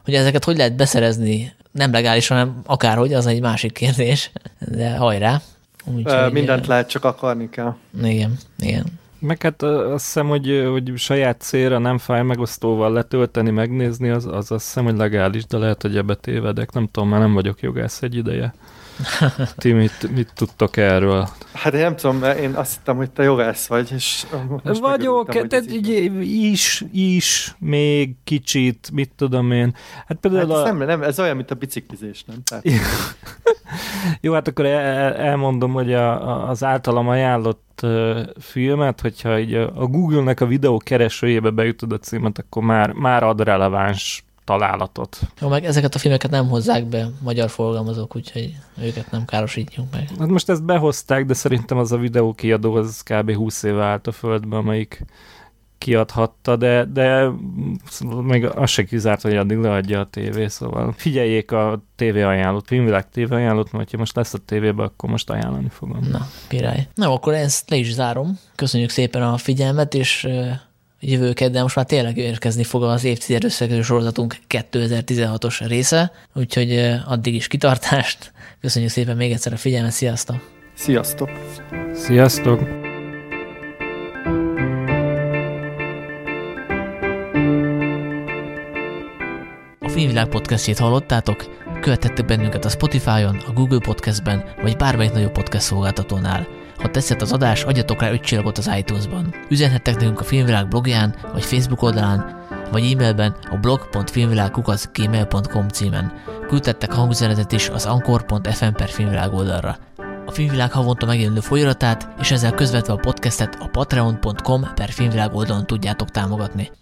Hogy ezeket hogy lehet beszerezni nem legálisan, hanem akárhogy, az egy másik kérdés, de hajrá. Úgy, Ö, mindent lehet, csak akarni kell. Igen, igen. Meg hát azt hiszem, hogy, hogy saját célra nem fáj megosztóval letölteni, megnézni, az, az azt hiszem, hogy legális, de lehet, hogy ebbe tévedek. Nem tudom, már nem vagyok jogász egy ideje. Ti mit, mit tudtok erről? Hát én nem tudom, mert én azt hittem, hogy te jogász vagy, és most Vagyok, tehát ez így- is, is, még kicsit, mit tudom én. Hát például Hát ez, a... nem, nem, ez olyan, mint a biciklizés, nem? Tehát, Jó, hát akkor el, elmondom, hogy a, a, az általam ajánlott uh, filmet, hogyha így a, a Google-nek a videó keresőjébe beütöd a címet, akkor már, már ad releváns találatot. Jó, meg ezeket a filmeket nem hozzák be magyar forgalmazók, úgyhogy őket nem károsítjuk meg. Hát most ezt behozták, de szerintem az a videókiadó az kb. 20 éve állt a földbe, amelyik kiadhatta, de, de még az se kizárt, hogy addig leadja a tévé, szóval figyeljék a tévé ajánlót, filmvilág tévé ajánlót, mert ha most lesz a tévébe, akkor most ajánlani fogom. Na, király. Na, akkor ezt le is zárom. Köszönjük szépen a figyelmet, és ö, jövő kedden most már tényleg érkezni fog az évtized összekötő sorozatunk 2016-os része, úgyhogy addig is kitartást. Köszönjük szépen még egyszer a figyelmet, sziasztok! sziasztok! Sziasztok! A Filmvilág podcastjét hallottátok? Követhettek bennünket a Spotify-on, a Google Podcastben, vagy bármelyik nagyobb podcast szolgáltatónál. Ha tetszett az adás, adjatok rá 5 csillagot az iTunes-ban. Üzenhettek nekünk a Filmvilág blogján, vagy Facebook oldalán, vagy e-mailben a blog.filmvilág.gmail.com címen. Küldtettek hangüzenetet is az anchor.fm per filmvilág oldalra. A Filmvilág havonta megjelenő folyamatát, és ezzel közvetve a podcastet a patreon.com per filmvilág oldalon tudjátok támogatni.